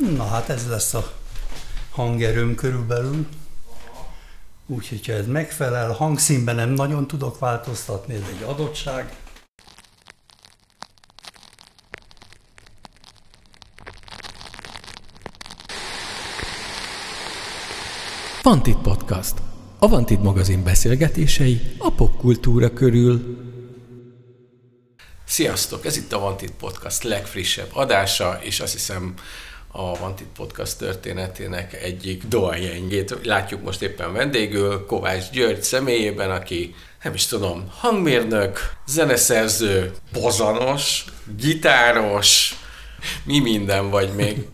Na hát ez lesz a hangerőm körülbelül. Úgyhogy ha ez megfelel, hangszínben nem nagyon tudok változtatni, ez egy adottság. Vantit Podcast. A Vantit magazin beszélgetései a popkultúra körül. Sziasztok! Ez itt a Vantit Podcast legfrissebb adása, és azt hiszem a Vantit Podcast történetének egyik doajenjét látjuk most éppen vendégül, Kovács György személyében, aki nem is tudom, hangmérnök, zeneszerző, pozanos, gitáros, mi minden vagy még.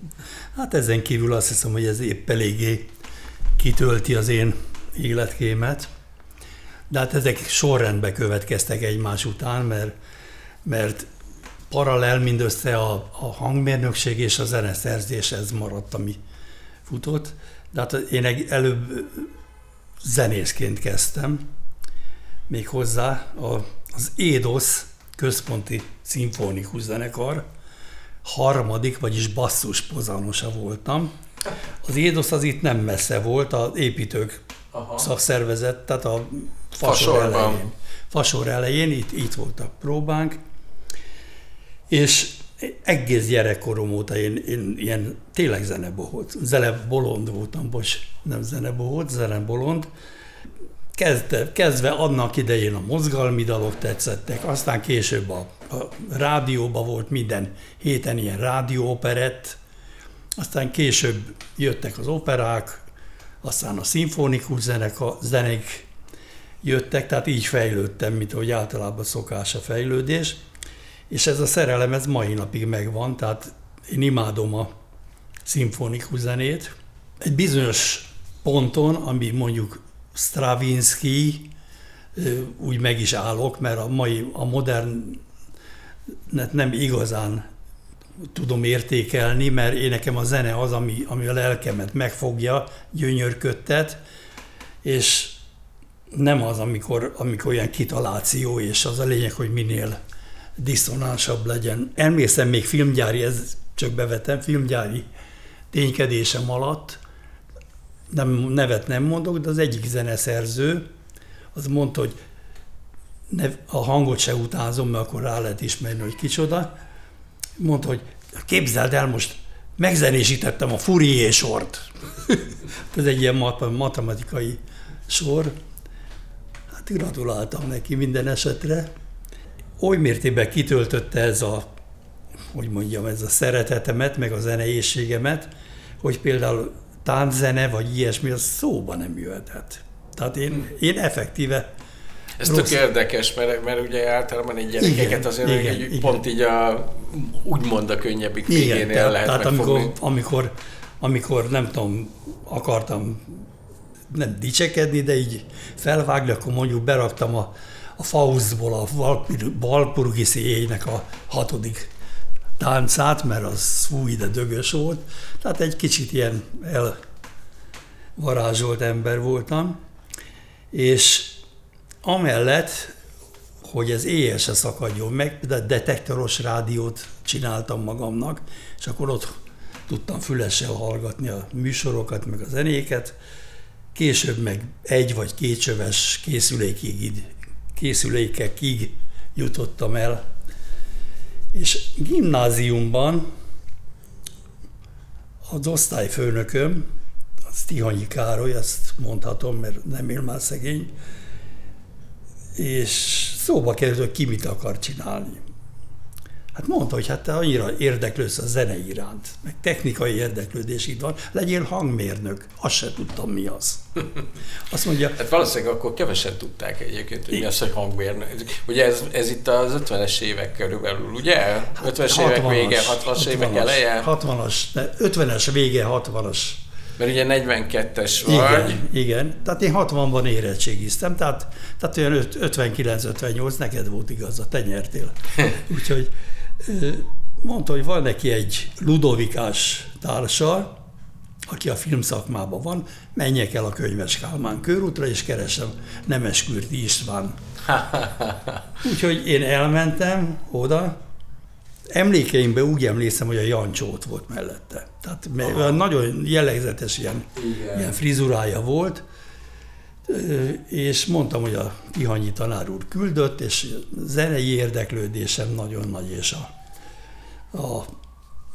Hát ezen kívül azt hiszem, hogy ez épp eléggé kitölti az én életkémet. De hát ezek sorrendbe következtek egymás után, mert, mert paralel mindössze a, a hangmérnökség és a zeneszerzés, ez maradt, ami futott. De hát én előbb zenészként kezdtem, még hozzá a, az Édos központi szimfonikus zenekar harmadik, vagyis basszus pozanosa voltam. Az Édos az itt nem messze volt, az építők Aha. szakszervezet, tehát a fasor elején. Fasor elején, itt, itt volt a próbánk, és egész gyerekkorom óta én, én ilyen tényleg zenebohót, zenebolond voltam, bocs, nem zenebohót, zenebolond. Kezdve, kezdve annak idején a mozgalmi dalok tetszettek, aztán később a, a rádióban volt minden héten ilyen rádióoperett, aztán később jöttek az operák, aztán a szimfonikus zenek, a zenék jöttek, tehát így fejlődtem, mint ahogy általában szokás a fejlődés. És ez a szerelem, ez mai napig megvan, tehát én imádom a szimfonikus zenét. Egy bizonyos ponton, ami mondjuk Stravinsky, úgy meg is állok, mert a mai, a modern nem igazán tudom értékelni, mert én nekem a zene az, ami, ami a lelkemet megfogja, gyönyörködtet, és nem az, amikor, amikor ilyen kitaláció, és az a lényeg, hogy minél diszonánsabb legyen. Emlékszem még filmgyári, ez csak bevetem, filmgyári ténykedésem alatt, nem, nevet nem mondok, de az egyik zeneszerző, az mondta, hogy ne, a hangot se utázom, mert akkor rá lehet ismerni, hogy kicsoda. Mondta, hogy képzeld el, most megzenésítettem a Fourier sort. Ez egy ilyen matematikai sor. Hát gratuláltam neki minden esetre oly mértékben kitöltötte ez a, hogy mondjam, ez a szeretetemet, meg a zeneészségemet, hogy például tánczene, vagy ilyesmi, az szóba nem jöhetett. Tehát én, én effektíve ez rossz. tök érdekes, mert, mert ugye általában egy gyerekeket azért igen, egy, igen. pont így a, úgymond a könnyebbik végénél tehát, lehet tehát amikor, amikor, amikor, nem tudom, akartam nem dicsekedni, de így felvágni, akkor mondjuk beraktam a a Faustból a Valpurgi széjének a hatodik táncát, mert az fú, ide dögös volt. Tehát egy kicsit ilyen elvarázsolt ember voltam. És amellett, hogy ez éjjel se szakadjon meg, de detektoros rádiót csináltam magamnak, és akkor ott tudtam fülessel hallgatni a műsorokat, meg a zenéket. Később meg egy vagy két csöves készülékig készülékekig jutottam el. És gimnáziumban az osztályfőnököm, az Tihanyi Károly, ezt mondhatom, mert nem él már szegény, és szóba került, hogy ki mit akar csinálni. Hát mondta, hogy hát te annyira érdeklődsz a zene iránt, meg technikai érdeklődés itt van, legyél hangmérnök. Azt se tudtam, mi az. Azt mondja... Hát valószínűleg akkor kevesen tudták egyébként, hogy mi az, hogy hangmérnök. Ugye ez, ez itt az 50-es évek körülbelül, ugye? Hát 50-es évek vége, 60-as évek eleje? 60-as, 50-es vége, 60-as mert ugye 42-es vagy. Igen, igen. Tehát én 60-ban érettségiztem, tehát, tehát olyan 59-58 neked volt igaz, a te nyertél. Úgyhogy mondta, hogy van neki egy ludovikás társa, aki a filmszakmában van, menjek el a Könyves Kálmán körútra, és keresem Nemeskürti István. Úgyhogy én elmentem oda, emlékeimben úgy emlékszem, hogy a Jancsó ott volt mellette. Tehát Aha. nagyon jellegzetes ilyen, ilyen frizurája volt, és mondtam, hogy a Tihanyi tanár úr küldött, és zenei érdeklődésem nagyon nagy, és a, a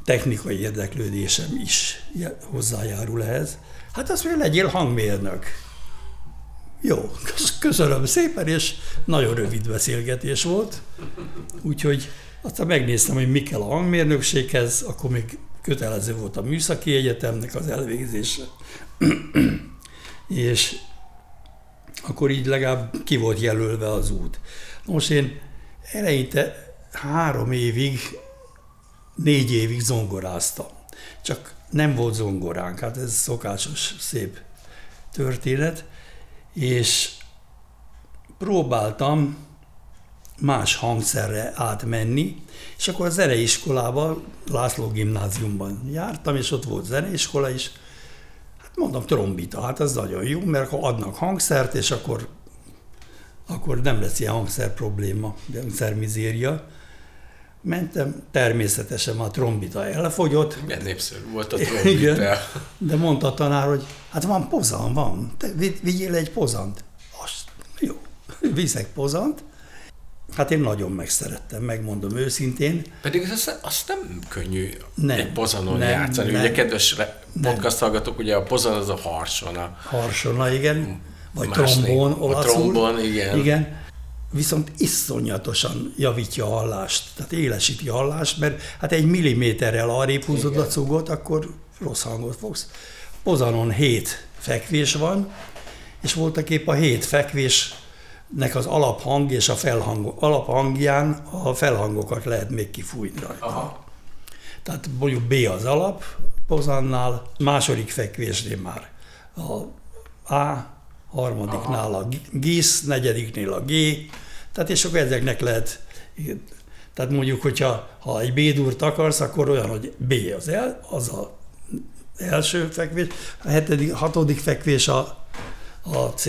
technikai érdeklődésem is hozzájárul ehhez. Hát azt mondja, legyél hangmérnök. Jó, köszönöm szépen, és nagyon rövid beszélgetés volt. Úgyhogy aztán megnéztem, hogy mi kell a hangmérnökséghez, akkor még kötelező volt a műszaki egyetemnek az elvégzése. és akkor így legalább ki volt jelölve az út. Most én eleinte három évig, négy évig zongoráztam. Csak nem volt zongoránk, hát ez szokásos, szép történet, és próbáltam más hangszerre átmenni, és akkor a zeneiskolába, László gimnáziumban jártam, és ott volt zeneiskola is, mondom, trombita, hát az nagyon jó, mert akkor adnak hangszert, és akkor, akkor nem lesz ilyen hangszer probléma, hangszermizéria. Mentem, természetesen a trombita elfogyott. Milyen népszerű volt a trombita. Igen, de mondta a tanár, hogy hát van pozan, van, te vigyél egy pozant. Azt, jó, viszek pozant, Hát én nagyon megszerettem, megmondom őszintén. Pedig az, az nem könnyű nem, egy pozanon nem, játszani. Nem, ugye kedves podcast hallgatók, ugye a pozan az a harsona. Harsona, igen. Vagy trombón olaszul. A trombón, igen. igen. Viszont iszonyatosan javítja a hallást, tehát élesíti a hallást, mert hát egy milliméterrel arrébb húzod a cugot, akkor rossz hangot fogsz. Pozanon hét fekvés van, és voltak épp a hét fekvés nek az alaphang és a felhang, alaphangján a felhangokat lehet még kifújni rajta. Aha. Tehát mondjuk B az alap pozannál, második fekvésnél már a A, harmadiknál a GIS, negyediknél a G, tehát és akkor ezeknek lehet, tehát mondjuk, hogyha ha egy B-dúrt akarsz, akkor olyan, hogy B az, el, az a első fekvés, a hetedik, hatodik fekvés a, a C.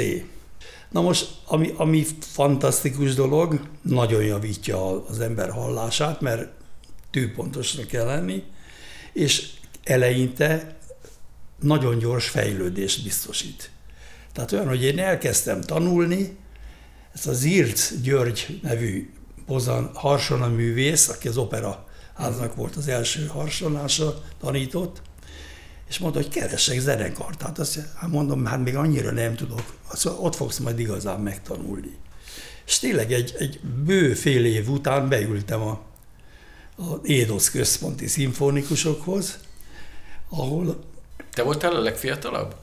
Na most, ami, ami fantasztikus dolog, nagyon javítja az ember hallását, mert tűpontosra kell lenni, és eleinte nagyon gyors fejlődést biztosít. Tehát olyan, hogy én elkezdtem tanulni, ezt az Zirc György nevű pozan harsona művész, aki az opera háznak volt az első harsonása, tanított, és mondta, hogy keresek zenekart. Tehát azt hát mondom, hát még annyira nem tudok, azt ott fogsz majd igazán megtanulni. És tényleg egy, egy bő fél év után beültem a, a Édosz központi szimfonikusokhoz, ahol... Te voltál a legfiatalabb?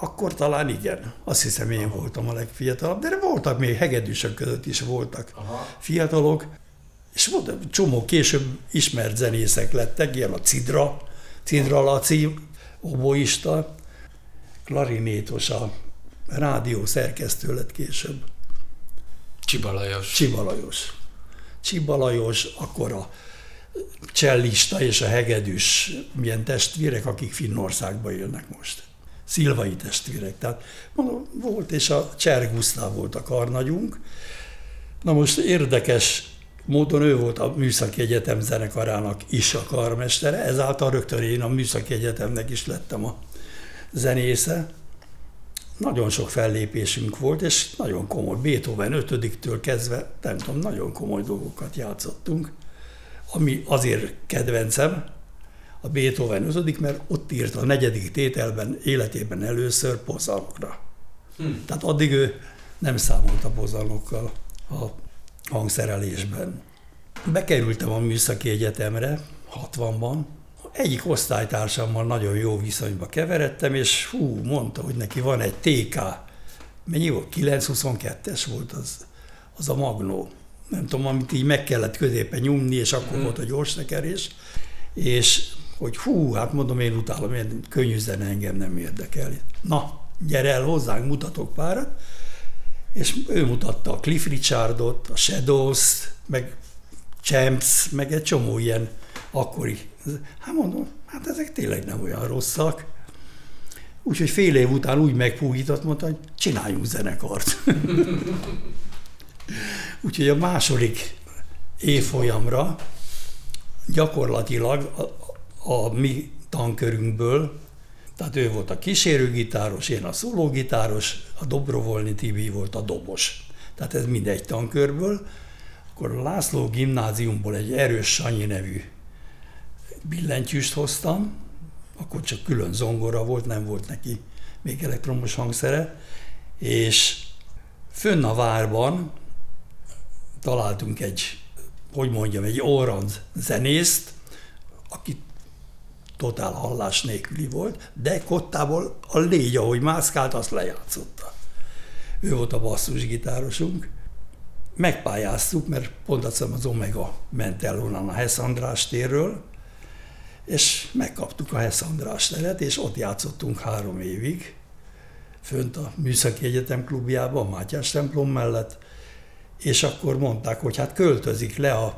Akkor talán igen. Azt hiszem, én Aha. voltam a legfiatalabb, de voltak még hegedűsök között is voltak Aha. fiatalok, és volt csomó később ismert zenészek lettek, ilyen a Cidra, Cidra Laci, oboista, klarinétos, a rádió szerkesztő lett később. Csibalajos. Csibalajos. Csibalajos, akkor a csellista és a hegedűs milyen testvérek, akik Finnországban élnek most. Szilvai testvérek. Tehát mondom, volt, és a Cser Gusztáv volt a karnagyunk. Na most érdekes módon ő volt a Műszaki Egyetem zenekarának is a karmestere, ezáltal rögtön én a Műszaki Egyetemnek is lettem a zenésze. Nagyon sok fellépésünk volt, és nagyon komoly, Beethoven 5 kezdve, nem tudom, nagyon komoly dolgokat játszottunk, ami azért kedvencem, a Beethoven 5 mert ott írt a negyedik tételben életében először pozanokra. Hm. Tehát addig ő nem számolt a pozanokkal a hangszerelésben. Bekerültem a Műszaki Egyetemre 60-ban, egyik osztálytársammal nagyon jó viszonyba keveredtem, és hú, mondta, hogy neki van egy TK, mennyi volt? 922-es volt az, az a magnó. Nem tudom, amit így meg kellett középen nyomni, és akkor mm. volt a gyors tekerés. És hogy hú, hát mondom, én utálom, én könnyű zene engem nem érdekel. Na, gyere el hozzánk, mutatok párat és ő mutatta a Cliff Richardot, a Shadows, meg Champs, meg egy csomó ilyen akkori. Hát mondom, hát ezek tényleg nem olyan rosszak. Úgyhogy fél év után úgy megpúgított, mondta, hogy csináljunk zenekart. Úgyhogy a második évfolyamra gyakorlatilag a, a mi tankörünkből, tehát ő volt a kísérőgitáros, én a szólógitáros, a Dobrovolni Tibi volt a dobos. Tehát ez mindegy tankörből. Akkor a László gimnáziumból egy erős Sanyi nevű billentyűst hoztam, akkor csak külön zongora volt, nem volt neki még elektromos hangszere, és fönn a várban találtunk egy, hogy mondjam, egy orrand zenészt, aki totál hallás nélküli volt, de kottából a légy, ahogy mászkált, azt lejátszotta. Ő volt a basszusgitárosunk. Megpályáztuk, mert pont az Omega ment el onnan a András térről, és megkaptuk a Hess András teret, és ott játszottunk három évig, fönt a Műszaki Egyetem klubjában, a Mátyás templom mellett, és akkor mondták, hogy hát költözik le a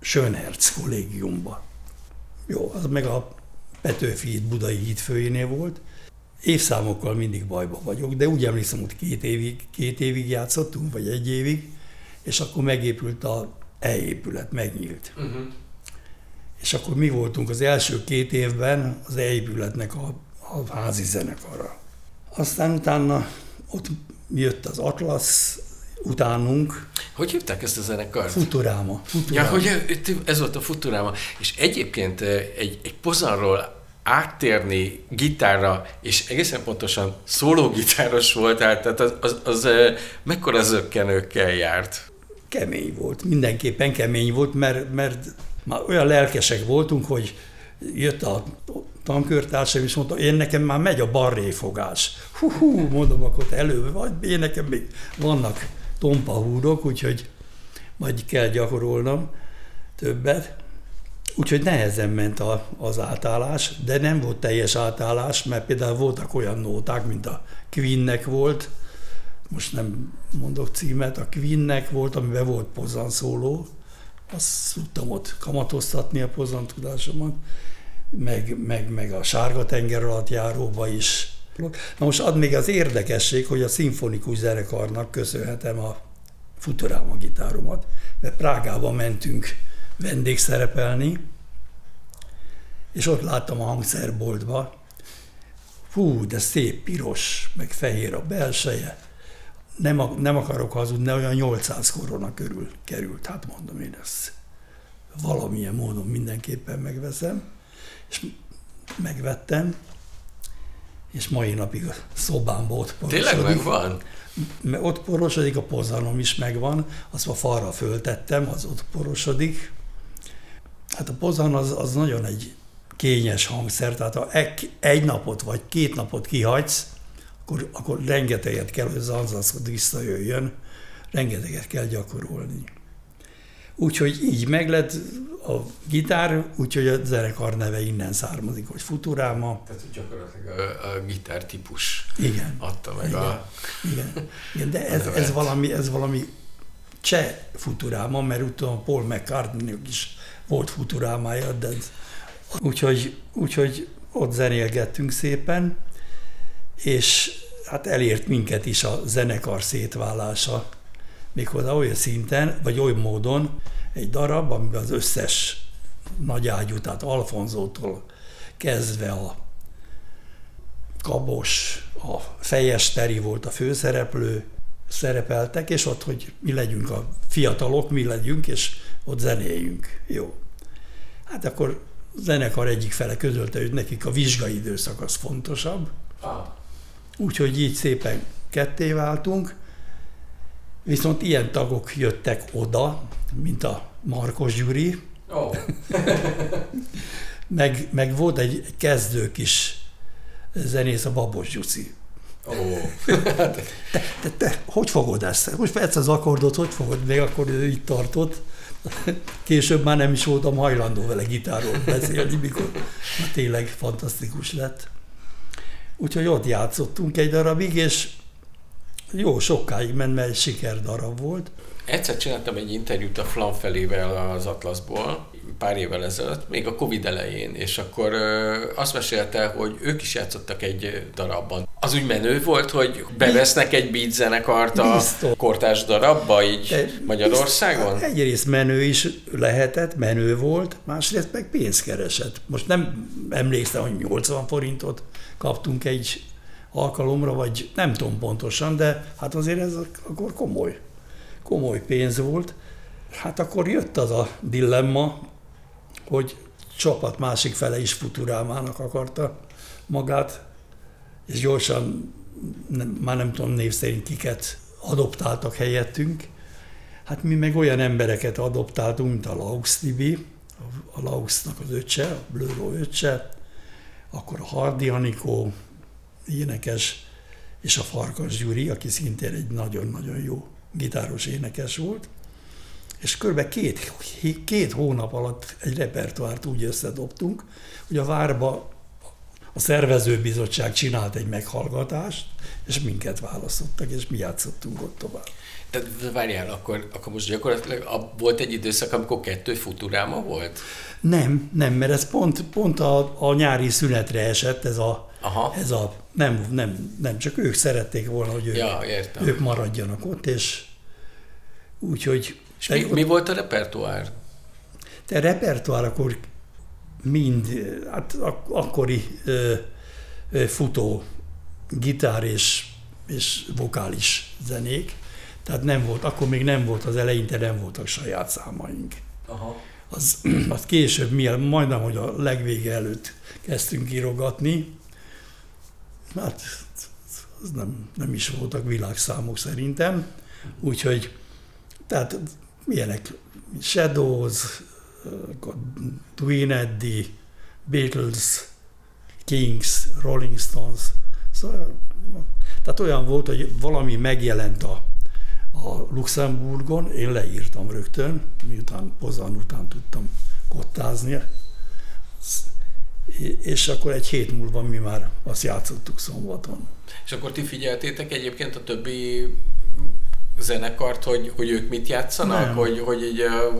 Schönherz kollégiumba. Jó, az meg a Petőfi híd Budai hídfőjénél volt. Évszámokkal mindig bajba vagyok, de úgy emlékszem, hogy két évig, két évig játszottunk, vagy egy évig, és akkor megépült a E-épület, megnyílt. Uh-huh. És akkor mi voltunk az első két évben az E-épületnek a, a házi zenekara. Aztán utána ott jött az Atlas, utánunk. Hogy hívták ezt a zenekart? Futuráma. Futuráma. Ja, hogy ez volt a Futuráma. És egyébként egy, egy pozanról áttérni gitárra, és egészen pontosan szólógitáros volt, tehát az, az, az mekkora zöggenőkkel járt? Kemény volt, mindenképpen kemény volt, mert, mert már olyan lelkesek voltunk, hogy jött a tankörtársam, és mondta, én nekem már megy a barréfogás. Hú, hú mondom, akkor elő vagy, én nekem még vannak tompa húrok, úgyhogy majd kell gyakorolnom többet. Úgyhogy nehezen ment a, az átállás, de nem volt teljes átállás, mert például voltak olyan nóták, mint a Queennek volt, most nem mondok címet, a Queennek volt, amiben volt pozan szóló, azt tudtam ott kamatoztatni a pozan tudásomat, meg, meg, meg a sárga tenger alatt járóba is. Na most ad még az érdekesség, hogy a szimfonikus zenekarnak köszönhetem a Futurama gitáromat, mert Prágába mentünk vendégszerepelni, és ott láttam a hangszerboltba, hú, de szép piros, meg fehér a belseje, nem, nem akarok hazudni, olyan 800 korona körül került, hát mondom én ezt. Valamilyen módon mindenképpen megveszem, és megvettem, és mai napig a szobámban ott porosodik. Tényleg megvan? Ott porosodik, a pozanom is megvan, azt a falra föltettem, az ott porosodik. Hát a pozan az, az nagyon egy kényes hangszer, tehát ha egy napot vagy két napot kihagysz, akkor, akkor rengeteget kell, hogy az anzaszod visszajöjjön, rengeteget kell gyakorolni. Úgyhogy így meg lett a gitár, úgyhogy a zenekar neve innen származik, hogy Futuráma. Tehát gyakorlatilag a, a gitár típus igen, adta meg igen, a... Igen, igen de ez, ez, valami, ez valami cseh Futuráma, mert utána Paul mccartney is volt Futurámája, de úgyhogy, úgyhogy ott zenélgettünk szépen, és hát elért minket is a zenekar szétválása, méghozzá olyan szinten, vagy olyan módon, egy darab, amiben az összes nagyágyú, tehát Alfonzótól kezdve a Kabos, a Fejesteri volt a főszereplő, szerepeltek, és ott, hogy mi legyünk a fiatalok, mi legyünk, és ott zenéljünk. Jó. Hát akkor a zenekar egyik fele közölte, hogy nekik a vizsgai időszak az fontosabb. Úgyhogy így szépen ketté váltunk, viszont ilyen tagok jöttek oda, mint a Markos Gyuri, oh. meg, meg volt egy kezdő kis zenész, a Babos Gyuci. Oh. te, te, te, hogy fogod ezt? Most perc az akkordot, hogy fogod? Még akkor ő így tartott. Később már nem is voltam hajlandó vele gitáról beszélni, mikor tényleg fantasztikus lett. Úgyhogy ott játszottunk egy darabig, és jó sokáig ment, mert egy sikerdarab volt. Egyszer csináltam egy interjút a Flanfelével az Atlasból, pár évvel ezelőtt, még a Covid elején, és akkor azt mesélte, hogy ők is játszottak egy darabban. Az úgy menő volt, hogy bevesznek egy beat zenekart a Biztos. kortárs darabba, így De Magyarországon? biztos- Egyrészt menő is lehetett, menő volt, másrészt meg pénzt keresett. Most nem emlékszem, hogy 80 forintot kaptunk egy alkalomra, vagy nem tudom pontosan, de hát azért ez akkor komoly, komoly pénz volt. Hát akkor jött az a dilemma, hogy csapat másik fele is futurámának akarta magát, és gyorsan, nem, már nem tudom név szerint kiket adoptáltak helyettünk. Hát mi meg olyan embereket adoptáltunk, mint a Laux Tibi, a- Lauxnak az öccse, a Blőró öccse, akkor a Hardi Anikó, énekes, és a Farkas Gyuri, aki szintén egy nagyon-nagyon jó gitáros énekes volt. És kb. Két, két hónap alatt egy repertoárt úgy összedobtunk, hogy a várba a szervezőbizottság csinált egy meghallgatást, és minket választottak, és mi játszottunk ott tovább. De várjál, akkor, akkor most gyakorlatilag a, volt egy időszak, amikor kettő futuráma volt? Nem, nem, mert ez pont, pont a, a nyári szünetre esett, ez a, Aha. ez a nem, nem, nem, csak ők szerették volna, hogy ők, Ja, értem. ők maradjanak ott, és úgyhogy És mi, mi volt a repertoár? te repertoár akkor mind, hát ak- akkori ö, ö, futó gitár és, és vokális zenék, tehát nem volt, akkor még nem volt az eleinte, nem voltak saját számaink. Aha. Az, az később, miel, majdnem, hogy a legvége előtt kezdtünk írogatni, hát az nem, nem is voltak világszámok szerintem, úgyhogy tehát milyenek Shadows, Twin Eddie, Beatles, Kings, Rolling Stones, szóval, tehát olyan volt, hogy valami megjelent a, a Luxemburgon, én leírtam rögtön, miután Pozan után tudtam kottázni, és akkor egy hét múlva mi már azt játszottuk szombaton. És akkor ti figyeltétek egyébként a többi zenekart, hogy, hogy ők mit játszanak, Nem. hogy, hogy így ö,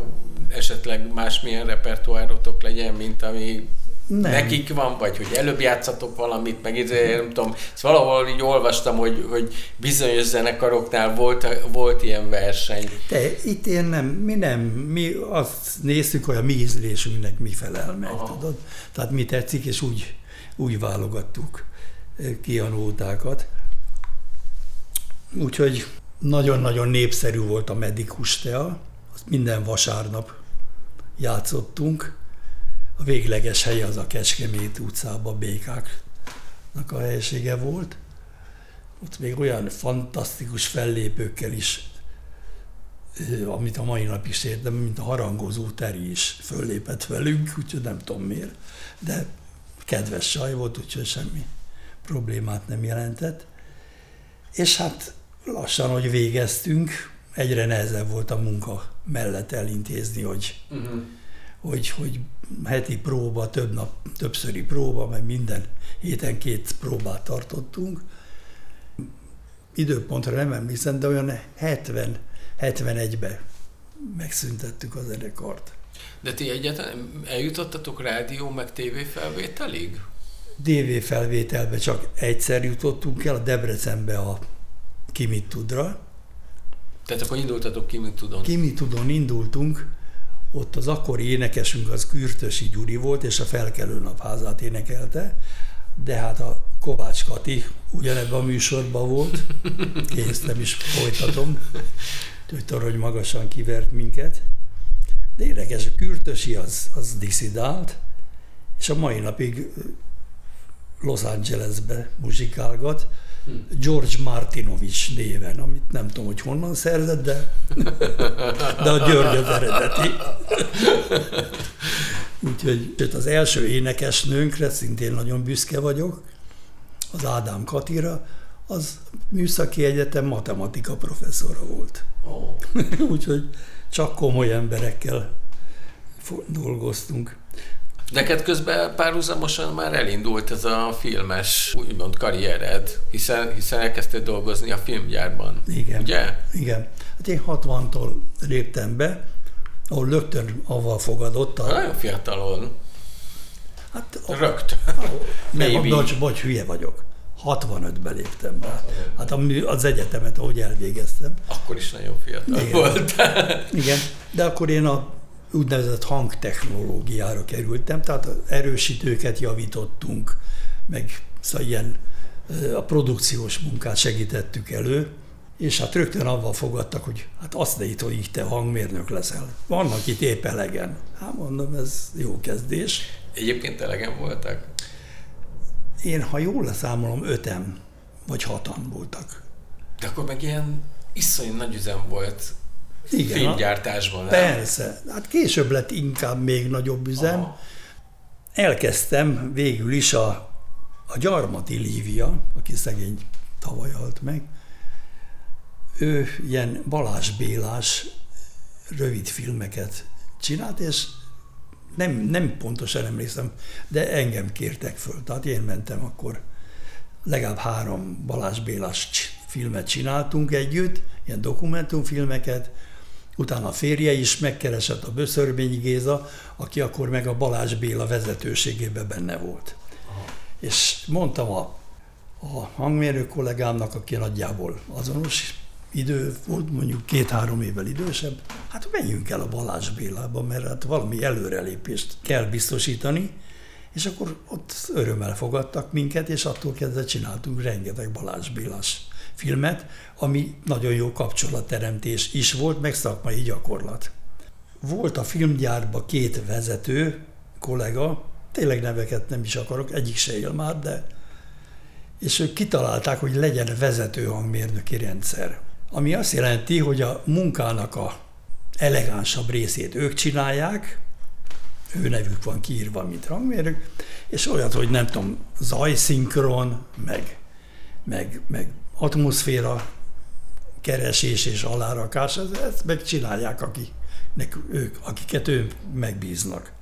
esetleg másmilyen repertoárotok legyen, mint ami Nem. nekik van, vagy hogy előbb játszatok valamit, meg így, nem tudom, ezt valahol így olvastam, hogy, hogy bizonyos zenekaroknál volt, volt ilyen verseny. De itt én nem, mi nem, mi azt néztük, hogy a mi ízlésünknek mi felel meg, Aha. Aha. tudod? Tehát mi tetszik, és úgy, úgy válogattuk eh, ki a nótákat. Úgyhogy nagyon-nagyon népszerű volt a Medikus Tea, azt minden vasárnap játszottunk. A végleges helye az a Kecskemét utcában, Békáknak a helysége volt. Ott még olyan fantasztikus fellépőkkel is amit a mai nap is érdem, mint a harangozó Teri is föllépett velünk, úgyhogy nem tudom miért, de kedves saj volt, úgyhogy semmi problémát nem jelentett. És hát lassan, hogy végeztünk, egyre nehezebb volt a munka mellett elintézni, hogy, Uh-huh. hogy, hogy heti próba, több nap, többszöri próba, meg minden héten két próbát tartottunk. Időpontra nem emlékszem, de olyan 70, 71-ben megszüntettük a zenekart. De ti egyáltalán eljutottatok rádió meg tévé felvételig? DV felvételbe csak egyszer jutottunk el, a Debrecenbe a Kimit Tudra. Tehát akkor indultatok ki, mint tudom. Kimi Tudon indultunk, ott az akkori énekesünk az Kürtösi Gyuri volt, és a Felkelő Napházát énekelte, de hát a Kovács Kati ugyanebben a műsorban volt, kész, nem is folytatom, hogy torony magasan kivert minket. De érdekes, a Kürtösi az, az diszidált, és a mai napig Los Angelesbe muzsikálgat, George Martinovics néven, amit nem tudom, hogy honnan szerzett, de, de a György az eredeti. Úgyhogy sőt, az első énekesnőnkre szintén nagyon büszke vagyok, az Ádám Katira, az műszaki egyetem matematika professzora volt. Oh. Úgyhogy csak komoly emberekkel dolgoztunk. Neked közben párhuzamosan már elindult ez a filmes, úgymond karriered, hiszen, hiszen elkezdtél dolgozni a filmgyárban. Igen. Ugye? Igen. Hát én 60-tól léptem be, ahol rögtön avval fogadott a... Nagyon fiatalon. Hát, a, Rögtön. nem, Maybe. bocs, bocs, hülye vagyok. 65-ben léptem be. Hát az egyetemet, ahogy elvégeztem. Akkor is nagyon fiatal Igen. volt. Igen, de akkor én a úgynevezett hangtechnológiára kerültem, tehát erősítőket javítottunk, meg szóval ilyen a produkciós munkát segítettük elő, és hát rögtön avval fogadtak, hogy hát azt ne itt, hogy így te hangmérnök leszel. Vannak itt épp elegen. Hát mondom, ez jó kezdés. Egyébként elegen voltak? Én, ha jól leszámolom, öten vagy hatan voltak. De akkor meg ilyen iszonyú nagy üzem volt Igen, filmgyártásban. Persze. Hát később lett inkább még nagyobb üzem. Aha. Elkezdtem végül is a, a Gyarmati Lívia, aki szegény tavaly halt meg, ő ilyen Balázs Bélás rövid filmeket csinált, és nem, nem pontosan emlékszem, de engem kértek föl. Tehát én mentem akkor, legalább három Balázs Bélás filmet csináltunk együtt, ilyen dokumentumfilmeket, utána a férje is megkeresett a Böszörményi Géza, aki akkor meg a Balázs Béla vezetőségében benne volt. Aha. És mondtam a, a hangmérő kollégámnak, aki nagyjából azonos idő volt, mondjuk két-három évvel idősebb, hát menjünk el a Balázs Bélába, mert hát valami előrelépést kell biztosítani, és akkor ott örömmel fogadtak minket, és attól kezdve csináltunk rengeteg Balázs Bélás filmet, ami nagyon jó kapcsolatteremtés is volt, meg szakmai gyakorlat. Volt a filmgyárban két vezető kollega, tényleg neveket nem is akarok, egyik se él már, de és ők kitalálták, hogy legyen vezető hangmérnöki rendszer ami azt jelenti, hogy a munkának a elegánsabb részét ők csinálják, ő nevük van kiírva, mint rangmérők, és olyat, hogy nem tudom, zajszinkron, meg, meg, meg atmoszféra keresés és alárakás, ezt megcsinálják, akiknek, ők, akiket ő megbíznak.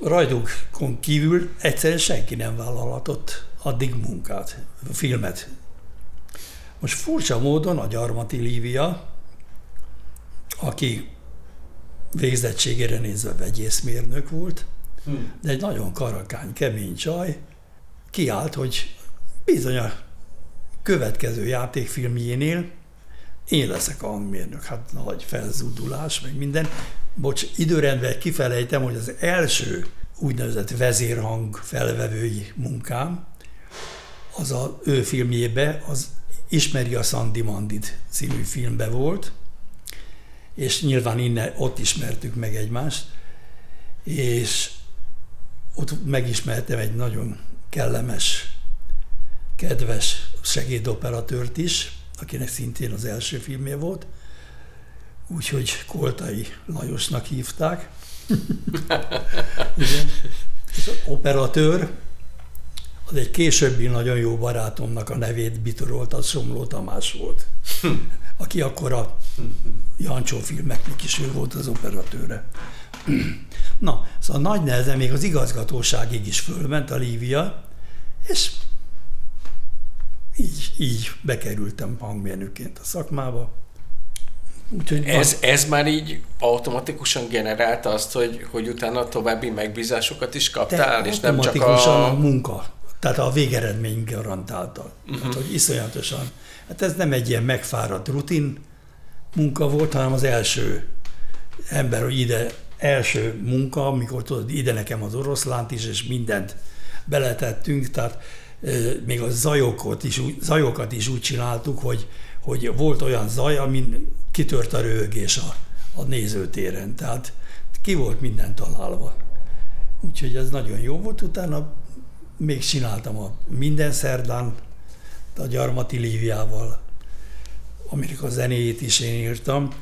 Rajdókon kívül egyszerűen senki nem vállalhatott addig munkát, filmet most furcsa módon a Gyarmati Lívia, aki végzettségére nézve vegyészmérnök volt, hmm. de egy nagyon karakány, kemény csaj, kiállt, hogy bizony a következő játékfilmjénél én leszek a hangmérnök. Hát nagy felzúdulás, meg minden. Bocs, időrendben kifelejtem, hogy az első úgynevezett vezérhang felvevői munkám, az a ő filmjébe, az Ismeri a Sandy Mandit című filmbe volt, és nyilván innen, ott ismertük meg egymást, és ott megismertem egy nagyon kellemes, kedves segédoperatőrt is, akinek szintén az első filmje volt, úgyhogy Koltai Lajosnak hívták. Igen. És operatőr, az egy későbbi nagyon jó barátomnak a nevét bitorolt, az Somló Tamás volt, aki akkor a Jancsó filmeknek is ő volt az operatőre. Na, szóval nagy nehezen még az igazgatóságig is fölment a Lívia, és így, így bekerültem hangmérnökként a szakmába. Úgyhogy ez, ez már így automatikusan generálta azt, hogy, hogy utána további megbízásokat is kaptál, és nem csak a... a munka tehát a végeredmény garantálta. Uh-huh. Hát, hogy iszonyatosan. Hát ez nem egy ilyen megfáradt rutin munka volt, hanem az első ember, hogy ide első munka, amikor tudod, ide nekem az oroszlánt is, és mindent beletettünk, tehát még a zajokat is, zajokat is úgy csináltuk, hogy, hogy volt olyan zaj, amin kitört a röhögés a, a nézőtéren, tehát ki volt minden találva. Úgyhogy ez nagyon jó volt, utána még csináltam a minden szerdán a Gyarmati Líviával, aminek a zenéjét is én írtam.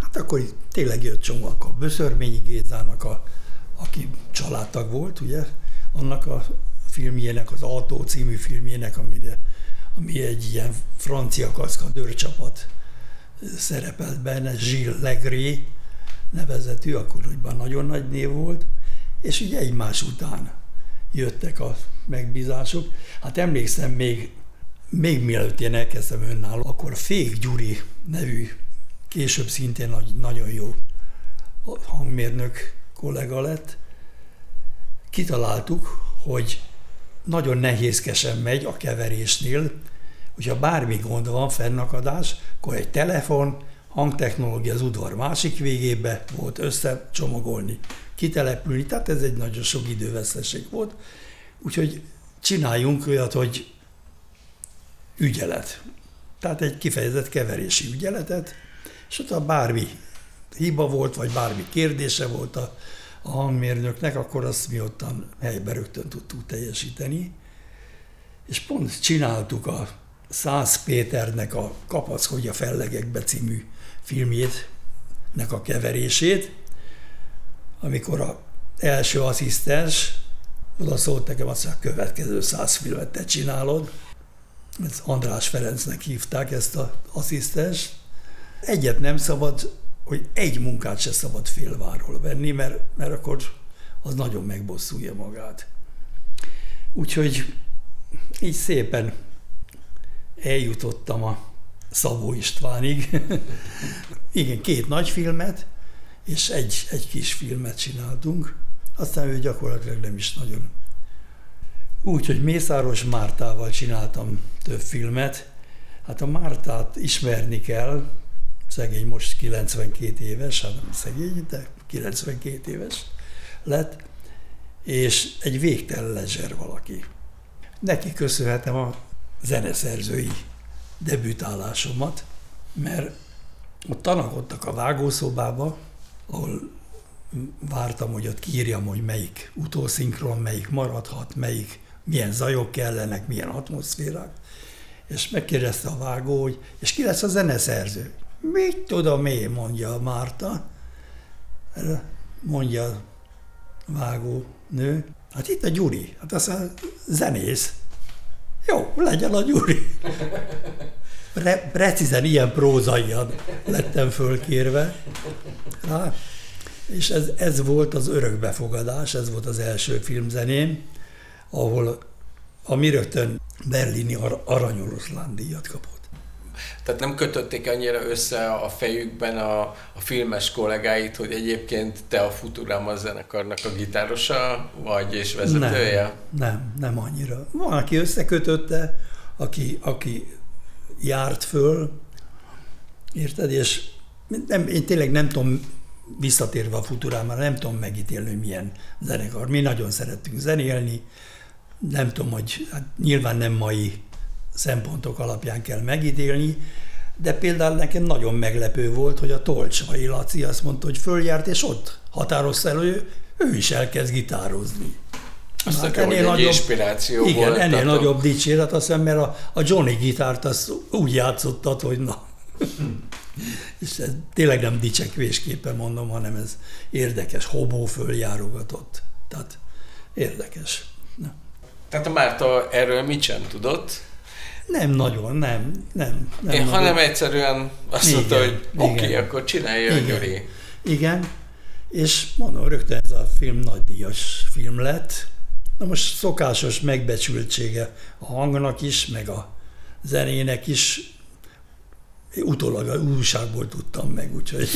Hát akkor tényleg jött csomó, a Böszörményi Gézának, a, aki családtag volt, ugye, annak a filmjének, az Autó című filmjének, amire, ami egy ilyen francia kaszkadőrcsapat szerepelt benne, Gilles Legré nevezetű, akkor úgyban nagyon nagy név volt, és ugye egymás után jöttek a megbízások. Hát emlékszem még, még mielőtt én elkezdtem önálló, akkor Fék Gyuri nevű, később szintén nagy, nagyon jó hangmérnök kollega lett. Kitaláltuk, hogy nagyon nehézkesen megy a keverésnél, hogyha bármi gond van, fennakadás, akkor egy telefon, hangtechnológia az udvar másik végébe volt összecsomagolni, kitelepülni, tehát ez egy nagyon sok időveszteség volt. Úgyhogy csináljunk olyat, hogy ügyelet. Tehát egy kifejezett keverési ügyeletet, és ott a bármi hiba volt, vagy bármi kérdése volt a, a hangmérnöknek, akkor azt mi ottan helyben rögtön tudtuk teljesíteni. És pont csináltuk a Száz Péternek a Kapaszkodja fellegekbe című filmjét, nek a keverését, amikor a első asszisztens oda szólt nekem azt, hogy a következő száz filmet te csinálod. Ez András Ferencnek hívták ezt az asszisztens. Egyet nem szabad, hogy egy munkát se szabad félváról venni, mert, mert akkor az nagyon megbosszulja magát. Úgyhogy így szépen eljutottam a Szabó Istvánig. Igen, két nagy filmet, és egy, egy kis filmet csináltunk. Aztán ő gyakorlatilag nem is nagyon. Úgyhogy Mészáros Mártával csináltam több filmet. Hát a Mártát ismerni kell, szegény most 92 éves, hát szegény, de 92 éves lett, és egy végtelen lezser valaki. Neki köszönhetem a zeneszerzői debütálásomat, mert ott tanakodtak a vágószobába, ahol vártam, hogy ott kiírjam, hogy melyik utószinkron, melyik maradhat, melyik, milyen zajok kellenek, milyen atmoszférák. És megkérdezte a vágó, hogy és ki lesz a zeneszerző? Mit tudom én, mondja a Márta. Mondja a vágó nő. Hát itt a Gyuri, hát az a zenész. Jó, legyen a Gyuri. Pre- precízen ilyen prózaian lettem fölkérve. Rá. És ez, ez volt az örökbefogadás, ez volt az első filmzeném, ahol ami rögtön berlini aranyoroszlán díjat kapott. Tehát nem kötötték annyira össze a fejükben a, a filmes kollégáit, hogy egyébként te a Futurama zenekarnak a gitárosa vagy és vezetője? Nem, nem, nem annyira. Van, aki összekötötte, aki, aki járt föl, érted? És nem, én tényleg nem tudom, visszatérve a Futurámára, nem tudom megítélni, hogy milyen zenekar. Mi nagyon szerettünk zenélni, nem tudom, hogy hát nyilván nem mai szempontok alapján kell megítélni, de például nekem nagyon meglepő volt, hogy a Tolcsai Laci azt mondta, hogy följárt, és ott határozta el, hogy ő, ő is elkezd gitározni. Azt hát ennél egy nagyobb, inspiráció igen, volt. ennél nagyobb dicséret, azt hiszem, mert a, a Johnny gitárt azt úgy játszottad, hogy na. és ez tényleg nem dicsekvésképpen mondom, hanem ez érdekes, hobó följárogatott. Tehát érdekes. Na. Tehát a Márta erről mit sem tudott? Nem nagyon, nem. nem, nem Én, hanem egyszerűen azt igen, mondta, hogy oké, okay, akkor csinálja igen. a Gyuri. Igen, és mondom, rögtön ez a film nagydíjas film lett. Na most szokásos megbecsültsége a hangnak is, meg a zenének is, utólag a újságból tudtam meg, úgyhogy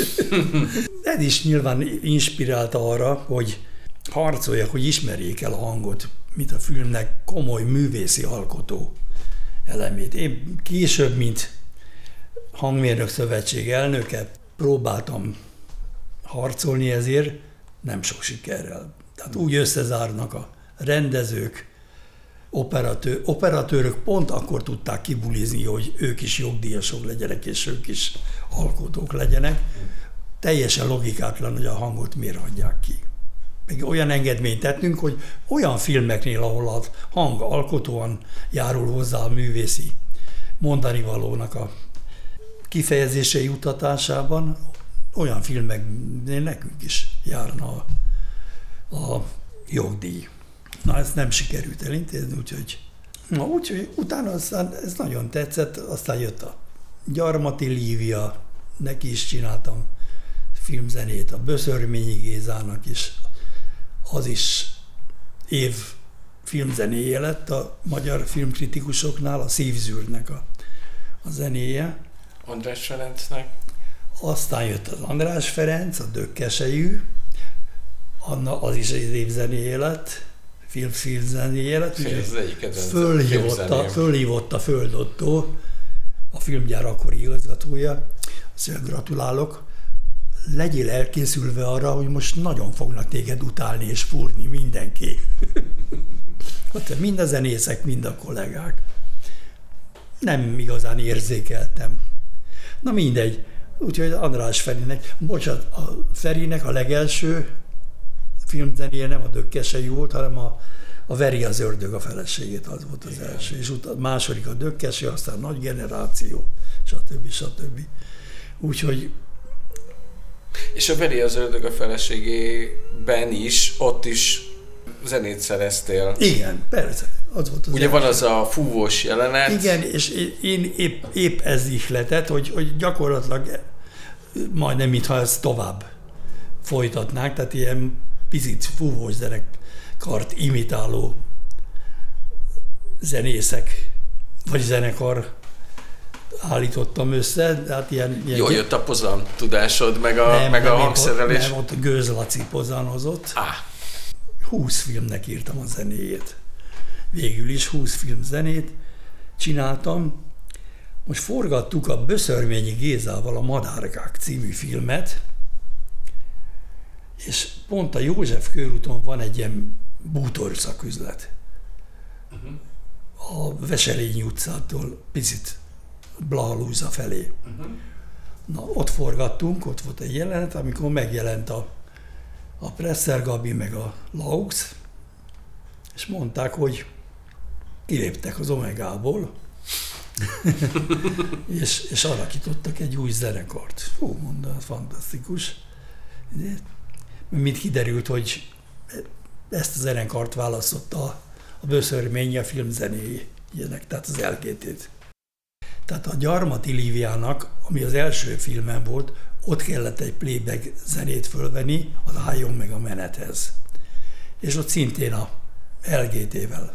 ez is nyilván inspirálta arra, hogy harcoljak, hogy ismerjék el a hangot, mint a filmnek komoly művészi alkotó elemét. Én később, mint hangmérnök szövetség elnöke, próbáltam harcolni ezért, nem sok sikerrel. Tehát úgy összezárnak a rendezők, operatőr, operatőrök pont akkor tudták kibulizni, hogy ők is jogdíjasok legyenek, és ők is alkotók legyenek. Teljesen logikátlan, hogy a hangot miért hagyják ki. Még olyan engedményt tettünk, hogy olyan filmeknél, ahol a hang alkotóan járul hozzá a művészi mondani valónak a kifejezése jutatásában, olyan filmeknél nekünk is járna a, a jogdíj. Na, ezt nem sikerült elintézni, úgyhogy, na, úgyhogy utána aztán ez nagyon tetszett, aztán jött a Gyarmati Lívia, neki is csináltam filmzenét, a Böszörményi Gézának is, az is év filmzenéje lett a magyar filmkritikusoknál, a Szívzűrnek a, a zenéje. András Ferencnek. Aztán jött az András Ferenc, a Dökkesejű, Anna, az is egy évzenéje lett, film, egyik kedvenc Fölhívott a, fölhívott a Földottó, a filmgyár akkori igazgatója, azt gratulálok, legyél elkészülve arra, hogy most nagyon fognak téged utálni és fúrni mindenki. Hát mind a zenészek, mind a kollégák. Nem igazán érzékeltem. Na mindegy. Úgyhogy András Ferinek, bocsánat, a Ferinek a legelső filmzenéje nem a Dökkesei volt, hanem a, a Veri az ördög a feleségét, az volt az Igen. első. És utána második a Dökkesi, aztán nagy generáció, stb. stb. Úgyhogy És a Veri az ördög a feleségében is, ott is zenét szereztél. igen, persze, az volt az Ugye első. van az a fúvós jelenet. Igen, és én épp, épp ez ihletett, hogy, hogy gyakorlatilag majdnem, mintha ezt tovább folytatnák, tehát ilyen picit fúvós zenekart imitáló zenészek, vagy zenekar állítottam össze, hát ilyen... ilyen Jól jött a pozan tudásod, meg a, meg a én hangszerelés. Ott, nem, ott Gőz Laci pozanozott. Á, 20 filmnek írtam a zenéjét. Végül is 20 film zenét csináltam. Most forgattuk a Böszörményi Gézával a Madárkák című filmet, és pont a József körúton van egy ilyen bútorszaküzlet. A Veselény utcától picit Blahalúza felé. Na, ott forgattunk, ott volt egy jelenet, amikor megjelent a, a Presser Gabi meg a Laux, és mondták, hogy kiléptek az Omegából, és, és alakítottak egy új zenekart. Fú, mondta, ez fantasztikus. Mint kiderült, hogy ezt a zenekart választotta a Böszörmény a filmzenéjének, tehát az LGT-t. Tehát a Gyarmati Líviának, ami az első filmem volt, ott kellett egy playback zenét fölvenni, az álljon meg a menethez. És ott szintén a LGT-vel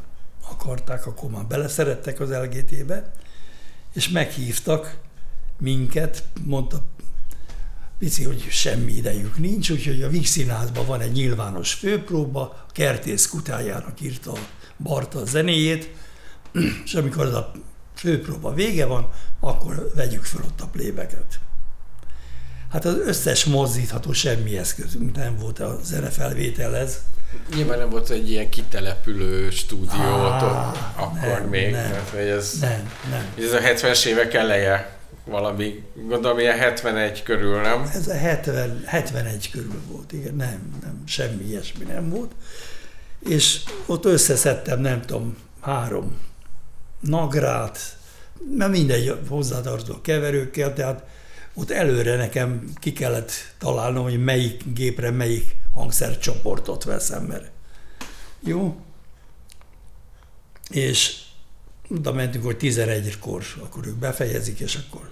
akarták, akkor már beleszerettek az LGT-be, és meghívtak minket, mondta Pici, hogy semmi idejük nincs, úgyhogy a Víg Színházban van egy nyilvános főpróba, a Kertész kutájának írta Barta a zenéjét, és amikor az a főpróba vége van, akkor vegyük fel ott a playbacket. Hát az összes mozdítható semmi eszközünk nem volt a zenefelvételhez. nyilván nem volt egy ilyen kitelepülő stúdió ott, akkor nem, még, nem. mert hogy ez, Nem, nem. ez a 70-es évek eleje valami, gondolom ilyen 71 körül, nem? Ez a 70, 71 körül volt, igen, nem, nem, semmi ilyesmi nem volt. És ott összeszedtem, nem tudom, három nagrát, mert mindegy hozzátartozó keverőkkel, tehát ott előre nekem ki kellett találnom, hogy melyik gépre melyik hangszercsoportot veszem, mert jó. És oda mentünk, hogy 11-kor, akkor ők befejezik, és akkor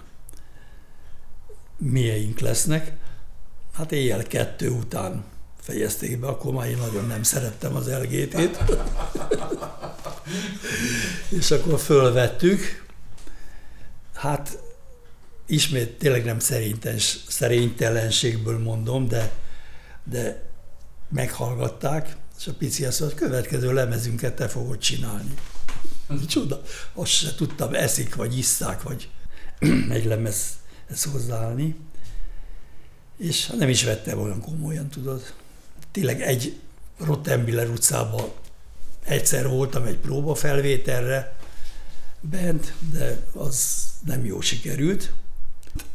mieink lesznek. Hát éjjel kettő után fejezték be, akkor már én nagyon nem szerettem az LGT-t. És akkor fölvettük. Hát ismét tényleg nem szerénytelenségből mondom, de, de meghallgatták, és a pici azt mondta, hogy következő lemezünket te fogod csinálni. Micsoda? Azt se tudtam, eszik, vagy isszák, vagy egy lemezhez hozzáállni. És nem is vettem olyan komolyan, tudod. Tényleg egy Rottenbiller utcában egyszer voltam egy próbafelvételre bent, de az nem jó sikerült.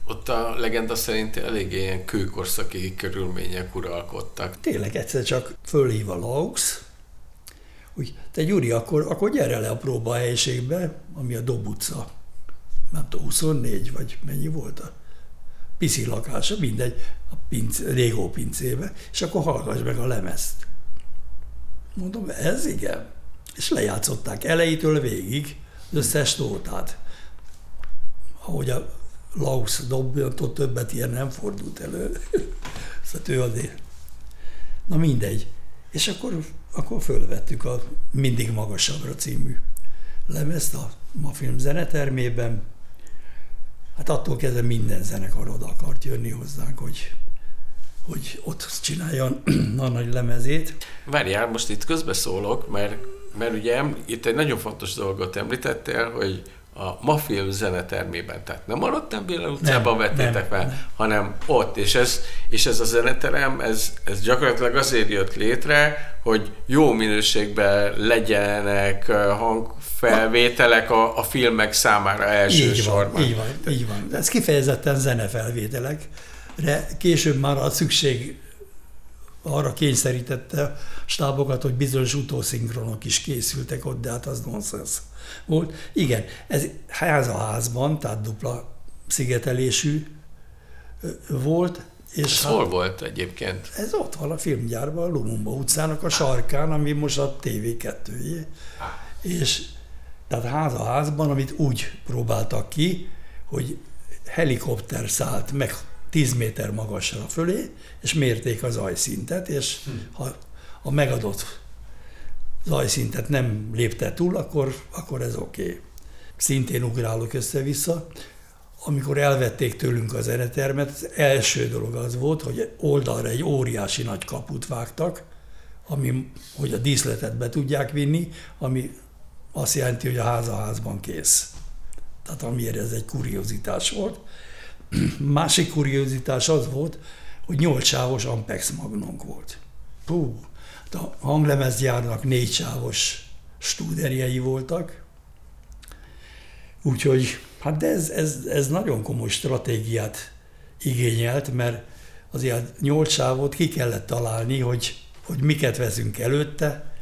Ott a legenda szerint eléggé ilyen kőkorszaki körülmények uralkodtak. Tényleg egyszer csak fölhív a Laux, hogy te Gyuri, akkor, akkor gyere le a próbahelyiségbe, ami a Dob utca. Nem tudom, 24 vagy mennyi volt a piszi lakása, mindegy, a pinc, Régó pincébe, és akkor hallgass meg a lemezt. Mondom, ez igen. És lejátszották elejétől végig az összes nótát. Ahogy a Laus dobjantott többet ilyen nem fordult elő. szóval ő azért. Na mindegy. És akkor, akkor fölvettük a Mindig magasabbra című lemezt a ma film zenetermében. Hát attól kezdve minden zenekar oda akart jönni hozzánk, hogy, hogy ott csináljon a nagy lemezét. Várjál, most itt közbeszólok, mert, mert ugye itt egy nagyon fontos dolgot említettél, hogy a Mafilm zenetermében, tehát nem a Rottenbiller utcában nem, vettétek fel, nem. hanem ott, és ez, és ez a zeneterem, ez, ez gyakorlatilag azért jött létre, hogy jó minőségben legyenek hangfelvételek a, a filmek számára elsősorban. Így van, így van, így van. Ez kifejezetten zenefelvételek később már a szükség arra kényszerítette stábokat, hogy bizonyos utószinkronok is készültek ott, de hát az nonsens volt. Igen, ez ház a házban, tehát dupla szigetelésű volt. És ez hát, hol volt egyébként? Ez ott van a filmgyárban, a Lumumba utcának a sarkán, ami most a TV2-jé. És tehát ház a házban, amit úgy próbáltak ki, hogy helikopter szállt meg 10 méter magasra fölé, és mérték az zajszintet, és hm. ha a megadott zajszintet nem lépte túl, akkor, akkor ez oké. Okay. Szintén ugrálok össze-vissza. Amikor elvették tőlünk az zenetermet, az első dolog az volt, hogy oldalra egy óriási nagy kaput vágtak, ami, hogy a díszletet be tudják vinni, ami azt jelenti, hogy a ház a házban kész. Tehát amiért ez egy kuriozitás volt. Másik kuriozitás az volt, hogy nyolc sávos Ampex magnónk volt. Hú, hát a hanglemezgyárnak négy sávos stúderjei voltak, úgyhogy hát de ez, ez, ez nagyon komoly stratégiát igényelt, mert azért nyolc sávot ki kellett találni, hogy, hogy miket veszünk előtte,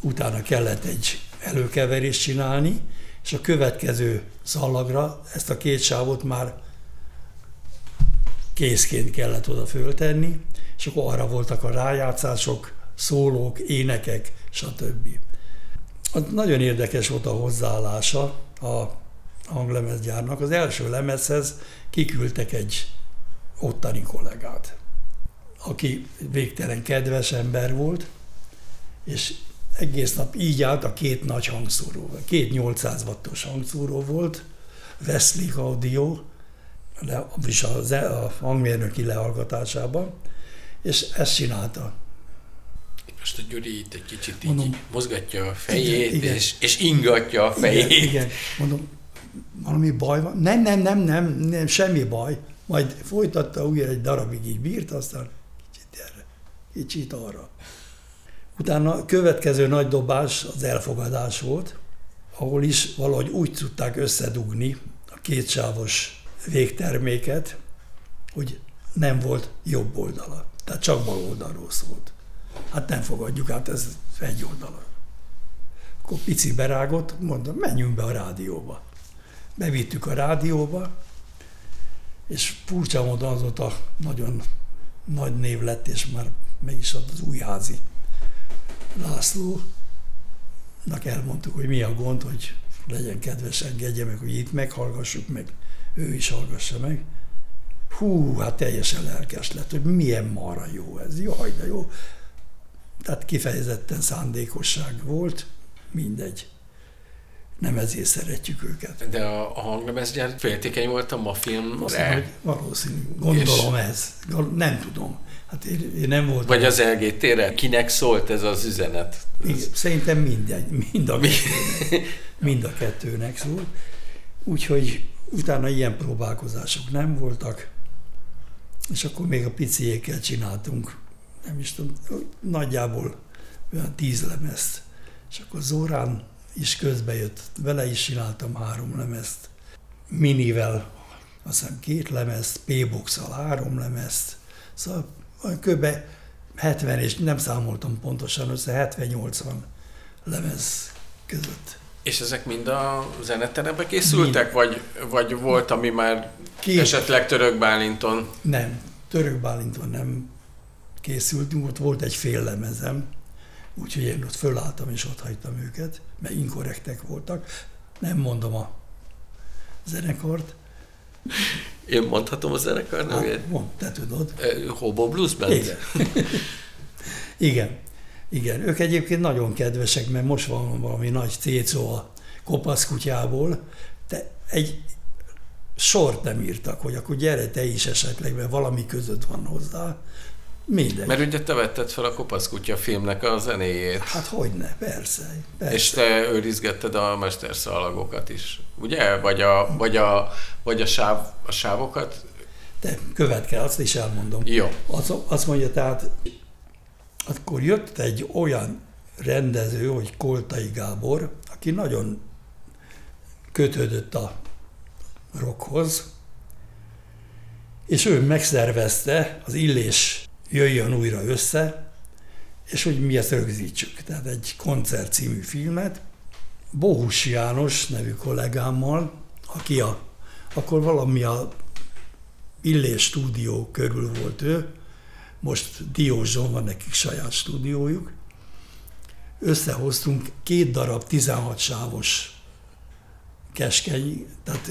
utána kellett egy előkeverést csinálni, és a következő szalagra ezt a két sávot már készként kellett oda föltenni, és akkor arra voltak a rájátszások, szólók, énekek, stb. Nagyon érdekes volt a hozzáállása a hanglemezgyárnak. Az első lemezhez kiküldtek egy ottani kollégát, aki végtelen kedves ember volt, és egész nap így állt a két nagy hangszóró. Két 800 wattos hangszóró volt, Wesley Audio, le, és a, a hangmérnöki lehallgatásában, és ezt csinálta. Most a Gyuri itt egy kicsit mondom, így mozgatja a fejét, igen, igen. És, és ingatja a fejét. Igen, igen, mondom, valami baj van? Nem, nem, nem, nem, nem, semmi baj. Majd folytatta újra egy darabig így bírt, aztán kicsit erre, kicsit arra. Utána a következő nagy dobás az elfogadás volt, ahol is valahogy úgy tudták összedugni a kétsávos végterméket, hogy nem volt jobb oldala. Tehát csak bal oldalról szólt. Hát nem fogadjuk át, ez egy oldala. Akkor pici berágott, mondom, menjünk be a rádióba. Bevittük a rádióba, és furcsa módon azóta nagyon nagy név lett, és már meg is ad az újházi Lászlónak elmondtuk, hogy mi a gond, hogy legyen kedves, engedje meg, hogy itt meghallgassuk meg ő is hallgassa meg. Hú, hát teljesen lelkes lett, hogy milyen mara jó ez, jaj, de jó. Tehát kifejezetten szándékosság volt, mindegy. Nem ezért szeretjük őket. De a, a hanglemezgyár féltékeny volt a ma filmre? Valószínű. Gondolom és... ez. Nem tudom. Hát én, én nem voltam. Vagy az LGT-re? Kinek szólt ez az üzenet? Igen, szerintem mindegy, mind a kettőnek, mind a kettőnek szólt. Úgyhogy Utána ilyen próbálkozások nem voltak, és akkor még a piciékkel csináltunk, nem is tudom, nagyjából olyan tíz lemezt. És akkor Zórán is közbe jött, vele is csináltam három lemezt, minivel, azt hiszem két lemezt, P-boxal három lemezt, szóval kb. 70 és nem számoltam pontosan össze, 70-80 lemez között. És ezek mind a zeneterembe készültek, vagy, vagy volt, ami már Két. esetleg Török Bálinton? Nem, Török Bálinton nem készültünk, ott volt egy fél lemezem, úgyhogy én ott fölálltam és ott hagytam őket, mert inkorrektek voltak. Nem mondom a zenekart. Én mondhatom a zenekar nevét? Hát, mond, te tudod. Hobo Blues Band? Igen. Igen. Igen, ők egyébként nagyon kedvesek, mert most van valami nagy cécó a kopaszkutyából, de egy sort nem írtak, hogy akkor gyere te is esetleg, mert valami között van hozzá. Mindegy. Mert ugye te vetted fel a Kopasz Kutya filmnek a zenéjét. Hát hogyne, persze. persze. És te őrizgetted a mesterszalagokat is, ugye? Vagy a, vagy a, vagy a, sáv, a sávokat? Te követke, azt is elmondom. Jó. Az, azt mondja, tehát akkor jött egy olyan rendező, hogy Koltai Gábor, aki nagyon kötődött a rockhoz, és ő megszervezte az Illés jöjjön újra össze, és hogy mi ezt rögzítsük. Tehát egy koncert című filmet. Bohus János nevű kollégámmal, aki a, akkor valami a Illés stúdió körül volt ő, most Diózson van nekik saját stúdiójuk, összehoztunk két darab 16 sávos keskeny, tehát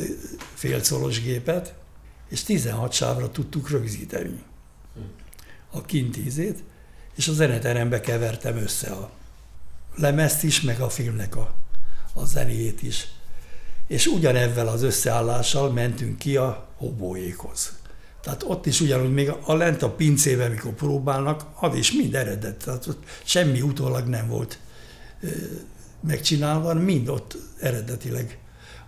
félszolos gépet, és 16 sávra tudtuk rögzíteni a kintízét, és a zeneterembe kevertem össze a lemezt is, meg a filmnek a, a zenéjét is. És ugyanebben az összeállással mentünk ki a obóékhoz. Tehát ott is ugyanúgy, még a lent a pincében, mikor próbálnak, az is mind eredet. Tehát ott semmi utólag nem volt megcsinálva, mind ott eredetileg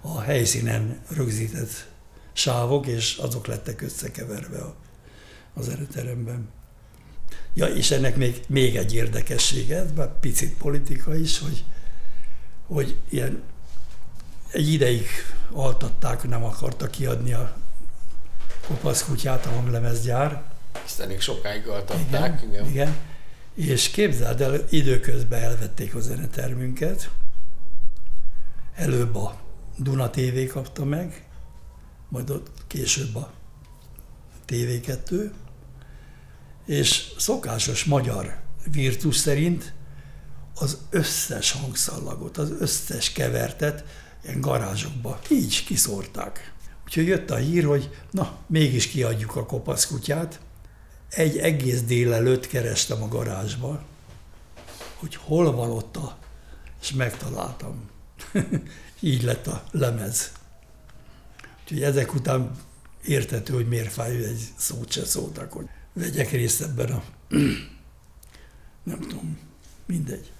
a helyszínen rögzített sávok, és azok lettek összekeverve az ereteremben. Ja, és ennek még, még egy érdekessége, bár picit politika is, hogy, hogy ilyen egy ideig altatták, nem akarta kiadni a kopaszkutyát a hanglemezgyár. Aztán még sokáig altatták. Igen, igen. igen. És képzeld el, időközben elvették a zenetermünket. Előbb a Duna TV kapta meg, majd ott később a TV2, és szokásos magyar virtus szerint az összes hangszallagot, az összes kevertet ilyen garázsokba így kiszórták. Úgyhogy jött a hír, hogy na, mégis kiadjuk a kopaszkutyát. Egy egész délelőtt kerestem a garázsba, hogy hol van ott a... És megtaláltam. így lett a lemez. Úgyhogy ezek után értető, hogy miért fáj, egy szót se szóltak, hogy vegyek részt ebben a... Nem tudom, mindegy.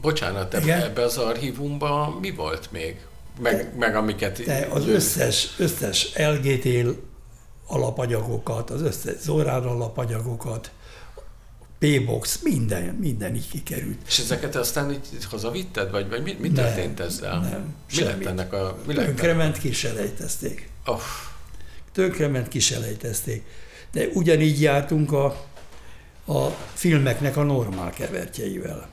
Bocsánat, ebbe, ebbe az archívumban mi volt még? Meg, meg amiket... Te az összes, összes LGT alapanyagokat, az összes Zorán alapanyagokat, P-box, minden, minden így kikerült. És ezeket aztán így hazavitted, vagy, vagy mi, mi nem, történt ezzel? Nem, mi lett ennek a... Mi lett Tönkrement kiselejtezték. Oh. Tönkrement kiselejtezték. De ugyanígy jártunk a, a filmeknek a normál kevertjeivel.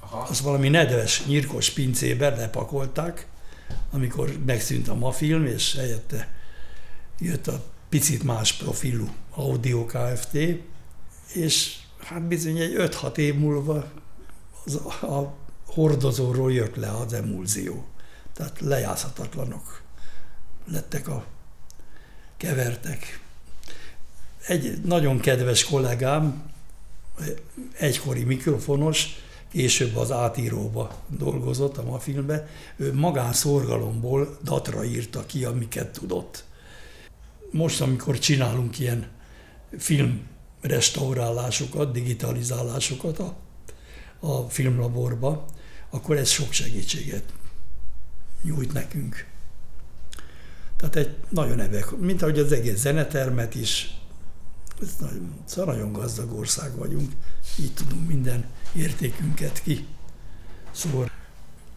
Aha. Az valami nedves, nyírkos pincébe lepakolták, amikor megszűnt a ma film, és helyette jött a picit más profilú Audio Kft. És hát bizony egy 5-6 év múlva az, a hordozóról jött le az emulzió. Tehát lejátszhatatlanok lettek a kevertek. Egy nagyon kedves kollégám, egykori mikrofonos, később az átíróba dolgozott a ma filmbe, ő magánszorgalomból datra írta ki, amiket tudott. Most, amikor csinálunk ilyen film restaurálásokat, digitalizálásokat a, a filmlaborba, akkor ez sok segítséget nyújt nekünk. Tehát egy nagyon ebek, mint ahogy az egész zenetermet is, ez nagyon, nagyon gazdag ország vagyunk, így tudunk minden értékünket ki. Szóval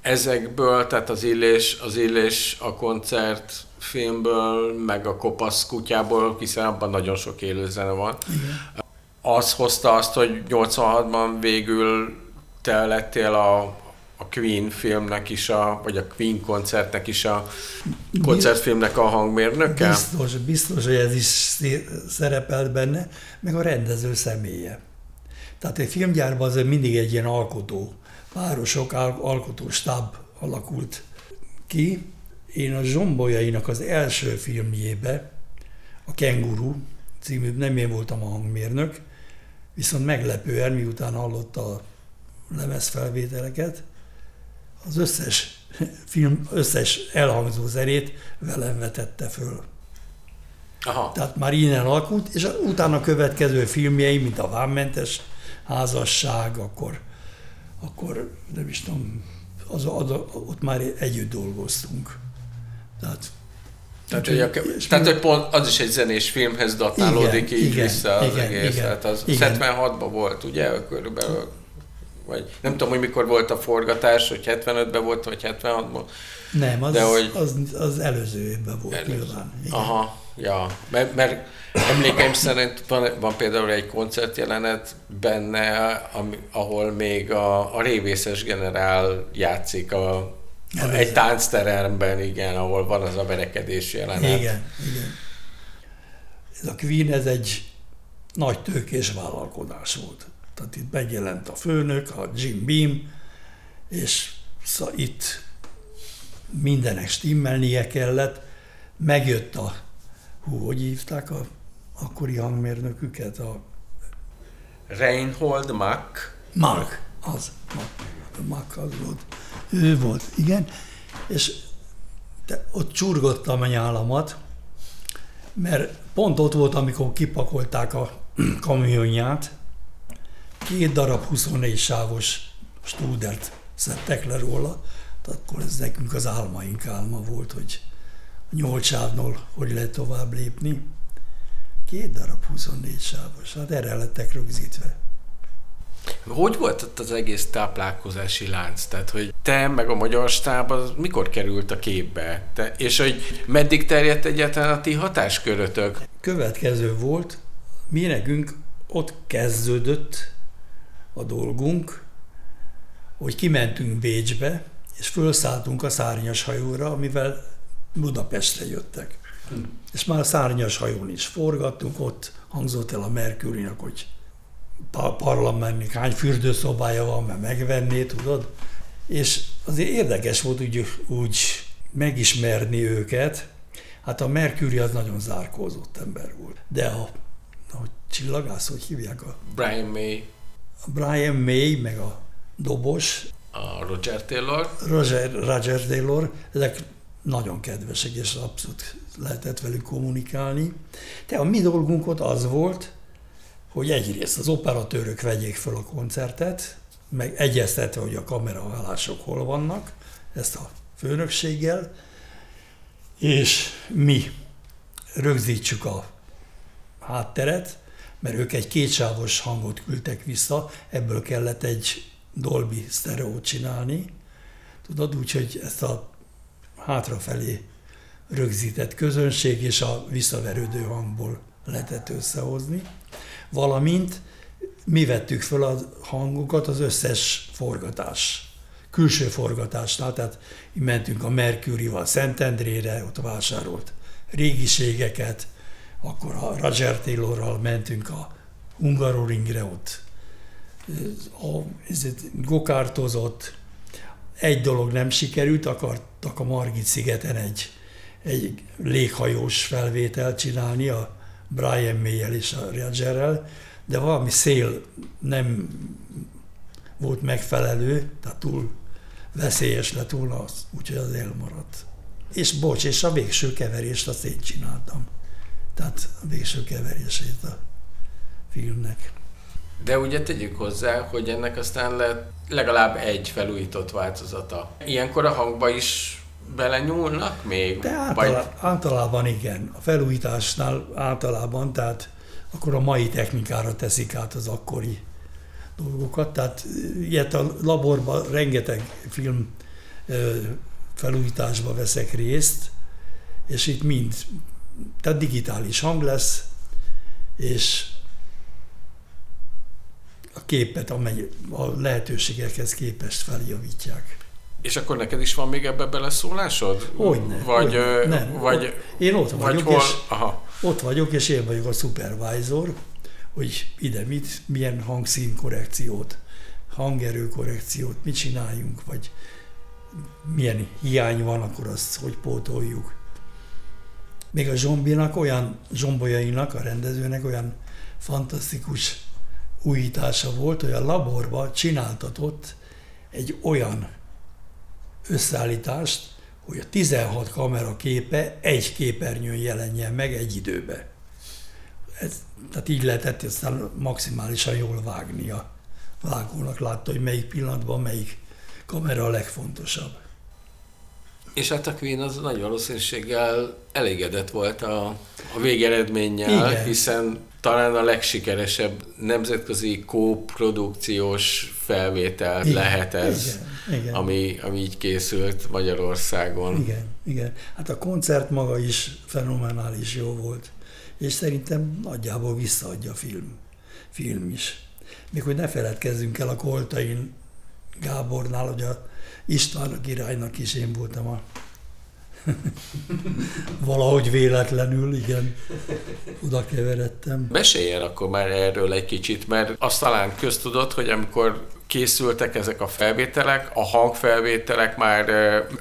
ezekből, tehát az illés, az illés a koncert filmből, meg a kopasz kutyából, hiszen abban nagyon sok élőzene van. Igen. Az hozta azt, hogy 86-ban végül te lettél a, a Queen filmnek is, a, vagy a Queen koncertnek is a koncertfilmnek a hangmérnöke? Biztos, biztos, hogy ez is szerepelt benne, meg a rendező személye. Tehát egy filmgyárban azért mindig egy ilyen alkotó, városok alkotó stáb alakult ki, én a Zsombolyainak az első filmjébe, a Kenguru című, nem én voltam a hangmérnök, viszont meglepően, miután hallotta a lemezfelvételeket, az összes film, összes elhangzó zenét velem vetette föl. Aha. Tehát már innen alakult, és utána következő filmjei, mint a Vámmentes házasság, akkor, akkor nem is tudom, az, az, ott már együtt dolgoztunk. Tehát tehát, hogy, a, tehát, hogy pont az is egy zenés filmhez datálódik igen, így igen, vissza az igen, egész. Igen, tehát az igen. 76-ban volt, ugye, körülbelül, vagy nem tudom, hogy mikor volt a forgatás, hogy 75-ben volt, vagy 76-ban. Nem, az, de hogy, az, az előző évben volt előző. nyilván. Igen. Aha, ja, mert, mert emlékeim szerint van, van például egy koncertjelenet benne, ami, ahol még a, a révészes generál játszik a ez egy táncteremben, igen, ahol van az a verekedés jelenet. Igen, igen. Ez a Queen, ez egy nagy tőkés vállalkozás volt. Tehát itt megjelent a főnök, a Jim Beam, és szóval itt mindenek stimmelnie kellett. Megjött a, hú, hogy hívták a akkori hangmérnöküket? A... Reinhold Mack. Mack, az. Mack az volt ő volt, igen, és de ott csurgottam a nyálamat, mert pont ott volt, amikor kipakolták a kamionját, két darab 24 sávos stúdert szedtek le róla, tehát akkor ez nekünk az álmaink álma volt, hogy a nyolc sávnól hogy lehet tovább lépni. Két darab 24 sávos, hát erre lettek rögzítve. Hogy volt ott az egész táplálkozási lánc? Tehát, hogy te meg a magyar stáb az mikor került a képbe? Te, és hogy meddig terjedt egyáltalán a ti hatáskörötök? Következő volt, mi nekünk ott kezdődött a dolgunk, hogy kimentünk Bécsbe, és felszálltunk a szárnyas hajóra, amivel Budapestre jöttek. Hm. És már a szárnyas hajón is forgattunk, ott hangzott el a Merkurinak, hogy parlamentnek hány fürdőszobája van, mert megvenné, tudod? És azért érdekes volt úgy, úgy megismerni őket. Hát a Mercury az nagyon zárkózott ember volt. De a, a csillagász, hogy hívják a... Brian May. Brian May, meg a dobos. A Roger Taylor. Roger, Roger Taylor, ezek nagyon kedvesek, és abszolút lehetett velük kommunikálni. De a mi dolgunk ott az volt, hogy egyrészt az operatőrök vegyék fel a koncertet, meg egyeztetve, hogy a kameraállások hol vannak, ezt a főnökséggel, és mi rögzítsük a hátteret, mert ők egy kétsávos hangot küldtek vissza, ebből kellett egy Dolby sztereót csinálni, tudod, úgyhogy ezt a hátrafelé rögzített közönség és a visszaverődő hangból lehetett összehozni. Valamint mi vettük föl a hangokat az összes forgatás, külső forgatásnál, tehát mentünk a Mercury-val Szentendrére, ott vásárolt régiségeket, akkor a Roger Taylorral mentünk a Hungaroringre, ott a, gokártozott, egy dolog nem sikerült, akartak a Margit szigeten egy, egy léghajós felvételt csinálni a Brian may és a Rogerrel, de valami szél nem volt megfelelő, tehát túl veszélyes lett volna, úgyhogy az elmaradt. És bocs, és a végső keverést azt én csináltam. Tehát végső keverését a filmnek. De ugye tegyük hozzá, hogy ennek aztán lett legalább egy felújított változata. Ilyenkor a hangba is belenyúlnak még? De általá, vagy... általában igen. A felújításnál általában, tehát akkor a mai technikára teszik át az akkori dolgokat. Tehát ilyet a laborban rengeteg film felújításba veszek részt, és itt mind, tehát digitális hang lesz, és a képet, amely a lehetőségekhez képest feljavítják. És akkor neked is van még ebbe beleszólásod? Hogyne. Vagy, hogyne. Nem, vagy, én ott vagyok, vagy hol, és, aha. ott vagyok, és én vagyok a supervisor, hogy ide mit, milyen hangszín korrekciót, hangerő korrekciót, mit csináljunk, vagy milyen hiány van, akkor azt hogy pótoljuk. Még a zsombinak olyan, zsombolyainak, a rendezőnek olyan fantasztikus újítása volt, hogy a laborba csináltatott egy olyan összeállítást, hogy a 16 kamera képe egy képernyőn jelenjen meg egy időbe. Ez, tehát így lehetett aztán maximálisan jól vágni a vágónak, látta, hogy melyik pillanatban melyik kamera a legfontosabb. És hát a Queen az nagy valószínűséggel elégedett volt a, a végeredménnyel, Igen. hiszen talán a legsikeresebb nemzetközi kóprodukciós felvétel igen, lehet ez, igen, igen. Ami, ami így készült Magyarországon. Igen, igen. Hát a koncert maga is fenomenális jó volt, és szerintem nagyjából visszaadja a film, film is. Még hogy ne feledkezzünk el a Koltain Gábornál, hogy a István a királynak is én voltam a Valahogy véletlenül, igen, oda keveredtem. Meséljen akkor már erről egy kicsit, mert azt talán köztudott, hogy amikor készültek ezek a felvételek, a hangfelvételek már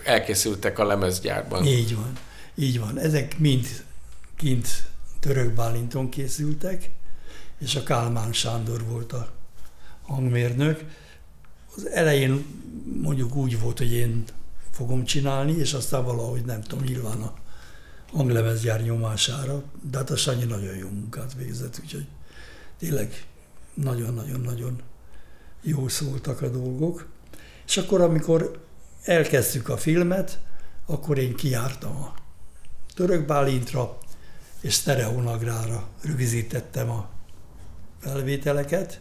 elkészültek a lemezgyárban. Így van, így van. Ezek mind kint Török Bálinton készültek, és a Kálmán Sándor volt a hangmérnök. Az elején mondjuk úgy volt, hogy én fogom csinálni, és aztán valahogy nem tudom, nyilván a hanglemezgyár nyomására, de hát a Sanyi nagyon jó munkát végzett, úgyhogy tényleg nagyon-nagyon-nagyon jó szóltak a dolgok. És akkor, amikor elkezdtük a filmet, akkor én kiártam a Török Bálintra, és Stereonagrára rögzítettem a felvételeket,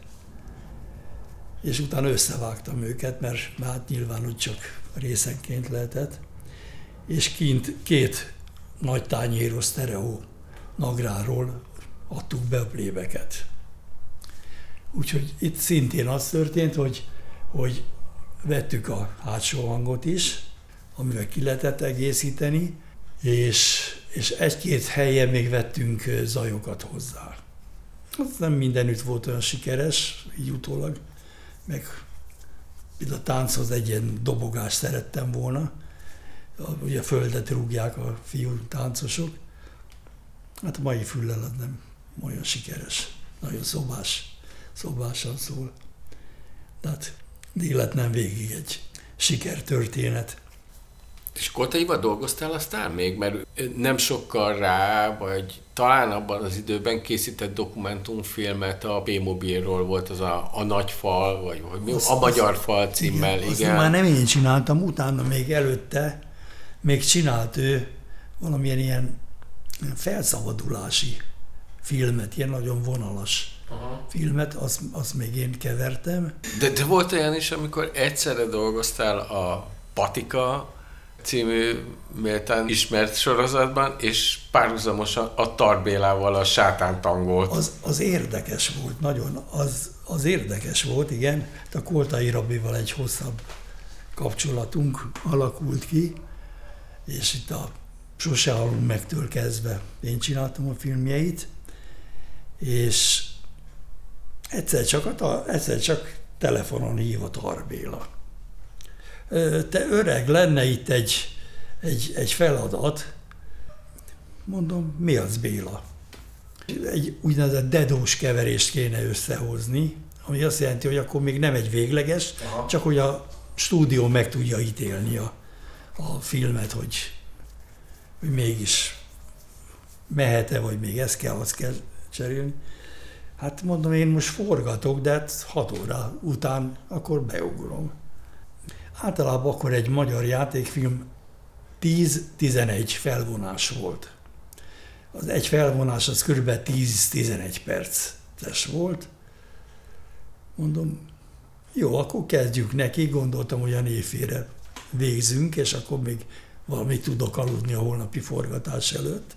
és utána összevágtam őket, mert hát nyilván úgy csak részenként lehetett, és kint két nagy tányéros sztereó nagráról adtuk be a plébeket. Úgyhogy itt szintén az történt, hogy, hogy vettük a hátsó hangot is, amivel ki lehetett egészíteni, és, és egy-két helyen még vettünk zajokat hozzá. Az nem mindenütt volt olyan sikeres, így utólag, meg a tánchoz egy ilyen dobogást szerettem volna. Ugye a földet rúgják a fiú táncosok. Hát a mai füllel az nem olyan sikeres. Nagyon szobás, szobásan szól. De hát élet nem végig egy sikertörténet. És Kotaiba dolgoztál aztán még? Mert nem sokkal rá, vagy talán abban az időben készített dokumentumfilmet a B-mobilról volt az a, a nagy fal, vagy, vagy mi, az, a magyar az, fal címmel, igen. igen. már nem én csináltam, utána még előtte még csinált ő valamilyen ilyen felszabadulási filmet, ilyen nagyon vonalas Aha. filmet, azt, azt még én kevertem. De, de volt olyan is, amikor egyszerre dolgoztál a Patika című méltán ismert sorozatban, és párhuzamosan a Tarbélával a sátántangolt. Az, az érdekes volt, nagyon. Az, az érdekes volt, igen. A Koltai Rabival egy hosszabb kapcsolatunk alakult ki, és itt a Sose halunk megtől kezdve én csináltam a filmjeit, és egyszer csak, a, egyszer csak telefonon hív a Tarbéla te öreg, lenne itt egy, egy, egy feladat. Mondom, mi az Béla? Egy úgynevezett dedós keverést kéne összehozni, ami azt jelenti, hogy akkor még nem egy végleges, Aha. csak hogy a stúdió meg tudja ítélni a, a filmet, hogy, hogy mégis mehet-e, vagy még ezt kell, azt kell cserélni. Hát mondom, én most forgatok, de hát hat óra után akkor beugrom. Általában akkor egy magyar játékfilm 10-11 felvonás volt. Az egy felvonás az kb. 10-11 perces volt. Mondom, jó, akkor kezdjük neki, gondoltam, hogy a névfére végzünk, és akkor még valamit tudok aludni a holnapi forgatás előtt.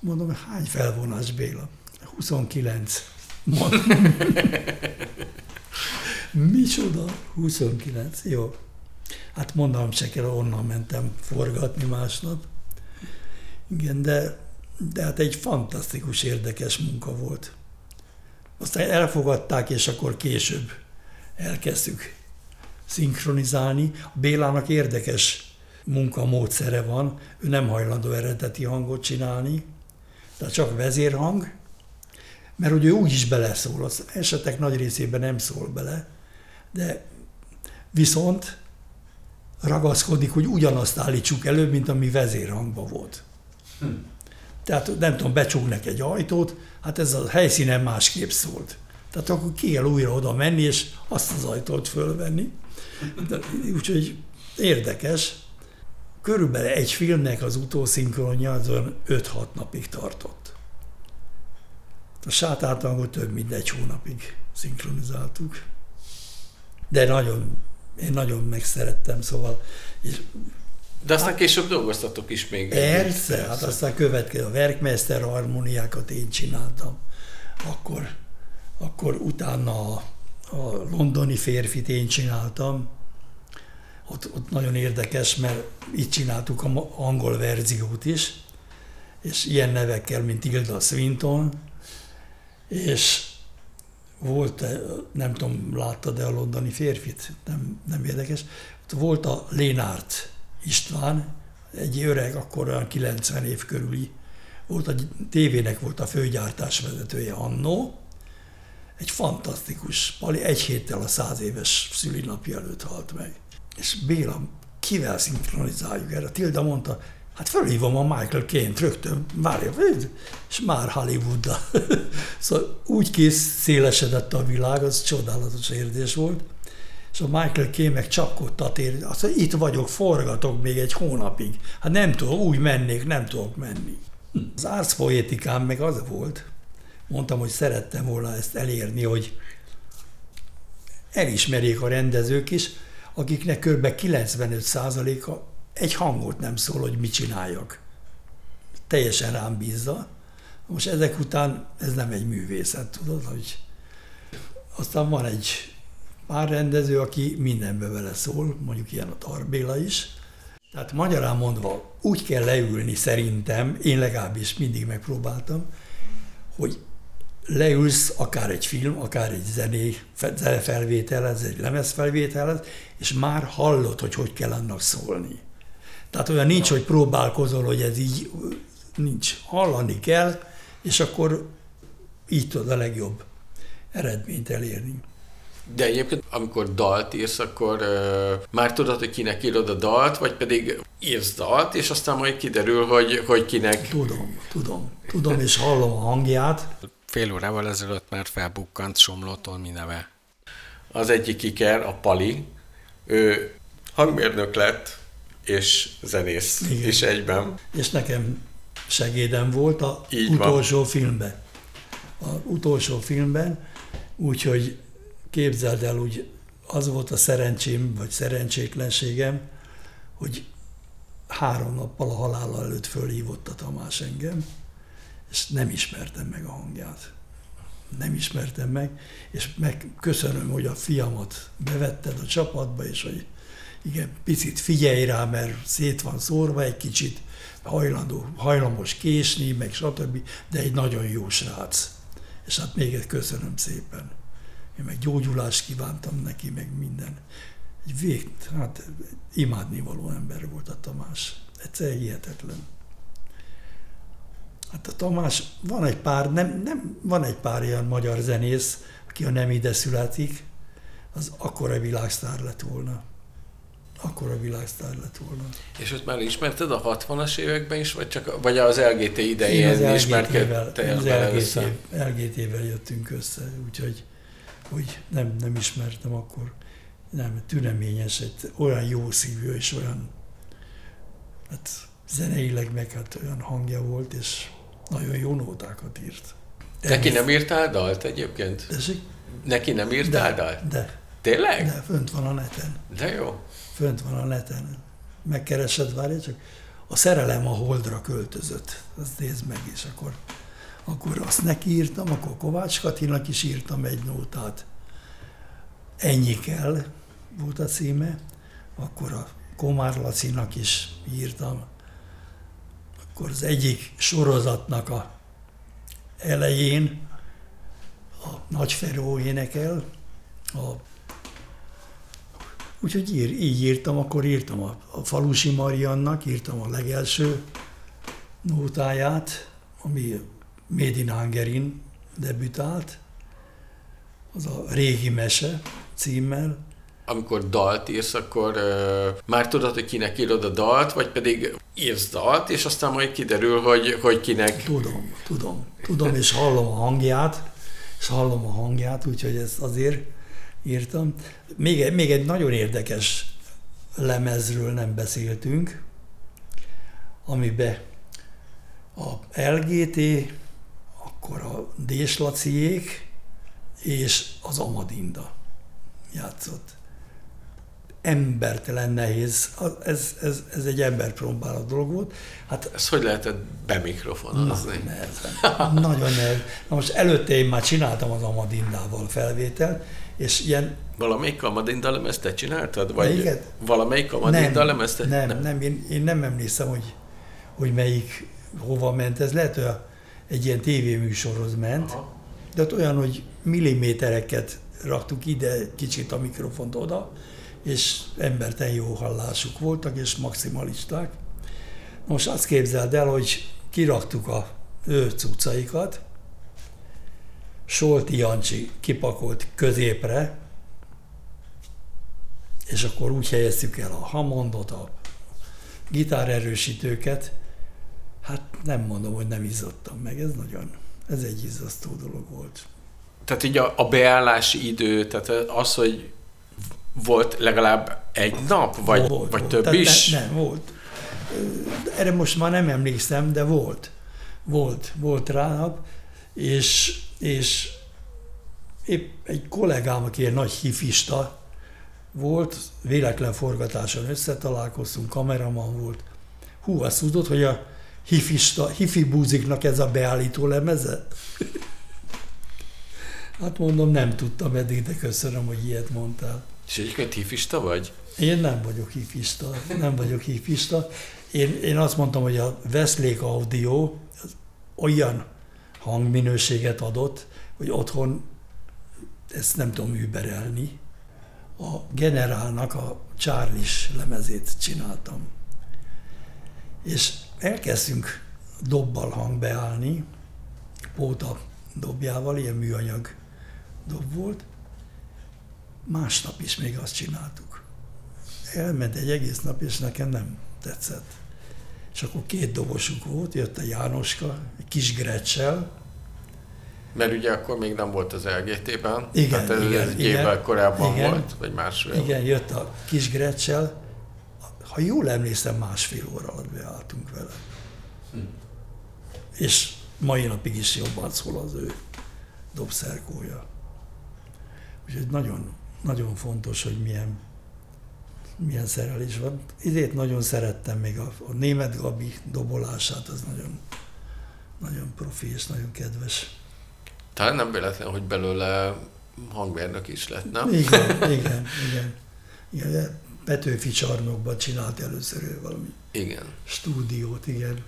Mondom, hány felvonás Béla? 29. Mondom. Micsoda? 29, jó. Hát mondanom se kell, onnan mentem forgatni másnap. Igen, de, de hát egy fantasztikus, érdekes munka volt. Aztán elfogadták, és akkor később elkezdtük szinkronizálni. A Bélának érdekes munkamódszere van, ő nem hajlandó eredeti hangot csinálni, tehát csak vezérhang, mert hogy ő úgy is beleszól, az esetek nagy részében nem szól bele, de viszont ragaszkodik, hogy ugyanazt állítsuk elő, mint ami vezérhangban volt. Hm. Tehát nem tudom, becsuknak egy ajtót, hát ez a helyszínen másképp szólt. Tehát akkor ki kell újra oda menni, és azt az ajtót fölvenni. De, úgyhogy érdekes. Körülbelül egy filmnek az utószinkronja az 5-6 napig tartott. A sátátangot több mint egy hónapig szinkronizáltuk. De nagyon, én nagyon megszerettem, szóval. És de aztán hát, később dolgoztatok is még. Persze, hát aztán következő a Werkmeister harmóniákat én csináltam. Akkor, akkor utána a, a londoni férfit én csináltam. Ott, ott nagyon érdekes, mert itt csináltuk a angol verziót is, és ilyen nevekkel, mint Tilda Swinton, és volt, nem tudom, láttad-e a londoni férfit? Nem, nem érdekes. Volt a Lénárt István, egy öreg, akkor olyan 90 év körüli, volt a tévének volt a főgyártás vezetője annó, egy fantasztikus pali, egy héttel a száz éves szülinapja előtt halt meg. És Béla, kivel szinkronizáljuk erre? Tilda mondta, hát felhívom a Michael Caine-t rögtön, várja, és már Hollywood szóval úgy kész szélesedett a világ, az csodálatos érzés volt és a Michael Kay meg csapkodtat ér, azt mondja, itt vagyok, forgatok még egy hónapig. Hát nem tudok, úgy mennék, nem tudok menni. Hm. Az árszpoétikám meg az volt, mondtam, hogy szerettem volna ezt elérni, hogy elismerjék a rendezők is, akiknek kb. 95%-a egy hangot nem szól, hogy mit csináljak. Teljesen rám bízza. Most ezek után ez nem egy művészet, tudod, hogy aztán van egy pár rendező, aki mindenbe vele szól, mondjuk ilyen a Tarbéla is. Tehát magyarán mondva úgy kell leülni szerintem, én legalábbis mindig megpróbáltam, hogy leülsz akár egy film, akár egy zené, zenefelvételhez, egy lemezfelvételhez, és már hallod, hogy hogy kell annak szólni. Tehát olyan nincs, hogy próbálkozol, hogy ez így nincs. Hallani kell, és akkor így tudod a legjobb eredményt elérni. De egyébként, amikor dalt írsz, akkor uh, már tudod, hogy kinek írod a dalt, vagy pedig írsz dalt, és aztán majd kiderül, hogy, hogy kinek... Tudom, tudom. Tudom, és hallom a hangját. Fél órával ezelőtt már felbukkant Somlótól mi neve. Az egyik iker, a Pali, ő hangmérnök lett, és zenész Igen. is egyben. És nekem segédem volt a Így utolsó van. filmben. A utolsó filmben, úgyhogy képzeld el, úgy az volt a szerencsém, vagy szerencsétlenségem, hogy három nappal a halála előtt fölhívott a Tamás engem, és nem ismertem meg a hangját. Nem ismertem meg, és meg köszönöm, hogy a fiamat bevetted a csapatba, és hogy igen, picit figyelj rá, mert szét van szórva egy kicsit, hajlandó, hajlamos késni, meg stb., de egy nagyon jó srác. És hát még egy köszönöm szépen én meg gyógyulást kívántam neki, meg minden. Egy vég, hát imádnivaló ember volt a Tamás. Egyszerűen hihetetlen. Hát a Tamás, van egy pár, nem, nem, van egy pár ilyen magyar zenész, aki a nem ide születik, az akkora világsztár lett volna. Akkora világsztár lett volna. És ott már ismerted a 60-as években is, vagy csak vagy az LGT idején az ismerkedtél az LGT, LGT-vel jöttünk össze, úgyhogy hogy nem, nem ismertem akkor, nem, türeményes, egy olyan jó szívű és olyan, hát zeneileg meg hát olyan hangja volt, és nagyon jó nótákat írt. De Neki nem írtál dalt egyébként? Tessék? Neki nem írtál de, dalt? De. Tényleg? De, fönt van a neten. De jó. Fönt van a neten. Megkeresed, várj, csak a szerelem a holdra költözött. Azt nézd meg, és akkor akkor azt neki írtam, akkor Kovács Katinak is írtam egy nótát. Ennyi kell, volt a címe, akkor a Komár Lacinak is írtam. Akkor az egyik sorozatnak a elején a Nagy Feró énekel, a Úgyhogy ír, így írtam, akkor írtam a, a Falusi Mariannak, írtam a legelső nótáját, ami Made in Hungerin debütált, az a régi mese címmel, amikor dalt írsz, akkor ö, már tudod, hogy kinek írod a dalt, vagy pedig írsz dalt, és aztán majd kiderül, hogy, hogy kinek... Tudom, tudom, tudom, és hallom a hangját, és hallom a hangját, úgyhogy ezt azért írtam. Még, egy- még egy nagyon érdekes lemezről nem beszéltünk, amiben a LGT, akkor a Déslaciék és az Amadinda játszott. Embertelen nehéz, ez, ez, ez egy emberpróbáló dolog volt. Hát Ezt hogy lehetett bemikrofonozni? nehezen. Nagyon nehéz. Na most előtte én már csináltam az Amadindával felvételt, és ilyen Valamelyik Amadinda lemezt te csináltad? Vagy Melyiket? valamelyik Amadinda lemezt te? nem, nem, nem, én, én nem emlékszem, hogy, hogy melyik hova ment. Ez lehet, hogy a- egy ilyen tévéműsorhoz ment, Aha. de ott olyan, hogy millimétereket raktuk ide, kicsit a mikrofont oda, és emberten jó hallásuk voltak, és maximalisták. Most azt képzeld el, hogy kiraktuk a ő cuccaikat, Solti Jancsi kipakolt középre, és akkor úgy helyeztük el a Hammondot, a gitárerősítőket, hát nem mondom, hogy nem izzadtam meg, ez nagyon, ez egy izzasztó dolog volt. Tehát így a, a beállási idő, tehát az, hogy volt legalább egy nap, vagy, Volt, vagy volt. több Tehát is? Ne, nem, volt. Erre most már nem emlékszem, de volt. Volt, volt rá nap, és, és épp egy kollégám, aki egy nagy hifista volt, véletlen forgatáson összetalálkoztunk, kameraman volt. Hú, azt tudod, hogy a hifista, hifi búziknak ez a beállító lemeze? Hát mondom, nem tudtam eddig, de köszönöm, hogy ilyet mondtál. És egyébként hifista vagy? Én nem vagyok hifista, nem vagyok hifista. Én, én azt mondtam, hogy a Westlake Audio az olyan hangminőséget adott, hogy otthon ezt nem tudom überelni. A generálnak a Charlie-s lemezét csináltam. És elkezdtünk dobbal hangbeállni, póta dobjával, ilyen műanyag dob volt, másnap is még azt csináltuk. Elment egy egész nap, és nekem nem tetszett. És akkor két dobosunk volt, jött a Jánoska, egy kis grecsel, Mert ugye akkor még nem volt az LGT-ben. Igen, tehát ez igen, egy igen, évvel korábban igen. volt, vagy másfél. igen, jött a kis grecsel, ha jól emlékszem, másfél óra alatt beálltunk vele. És mai napig is jobban szól az ő dobszerkója. Úgyhogy nagyon, nagyon fontos, hogy milyen, milyen szerelés van. Idét nagyon szerettem még a, a német Gabi dobolását, az nagyon, nagyon profi és nagyon kedves. Talán nem véletlen, hogy belőle hangmérnök is lett, nem? Igen, igen, igen. igen Petőfi csarnokban csinált először ő valami Igen. stúdiót, igen.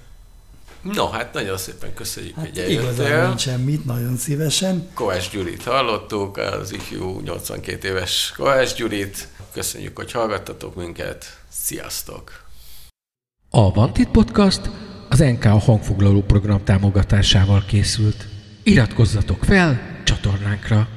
No, hát nagyon szépen köszönjük, Hát hogy igazán eljöttél. nincs semmit, nagyon szívesen. Kovács Gyurit hallottuk, az ifjú 82 éves Kovács Gyurit. Köszönjük, hogy hallgattatok minket. Sziasztok! A Vantit Podcast az NK hangfoglaló program támogatásával készült. Iratkozzatok fel csatornánkra!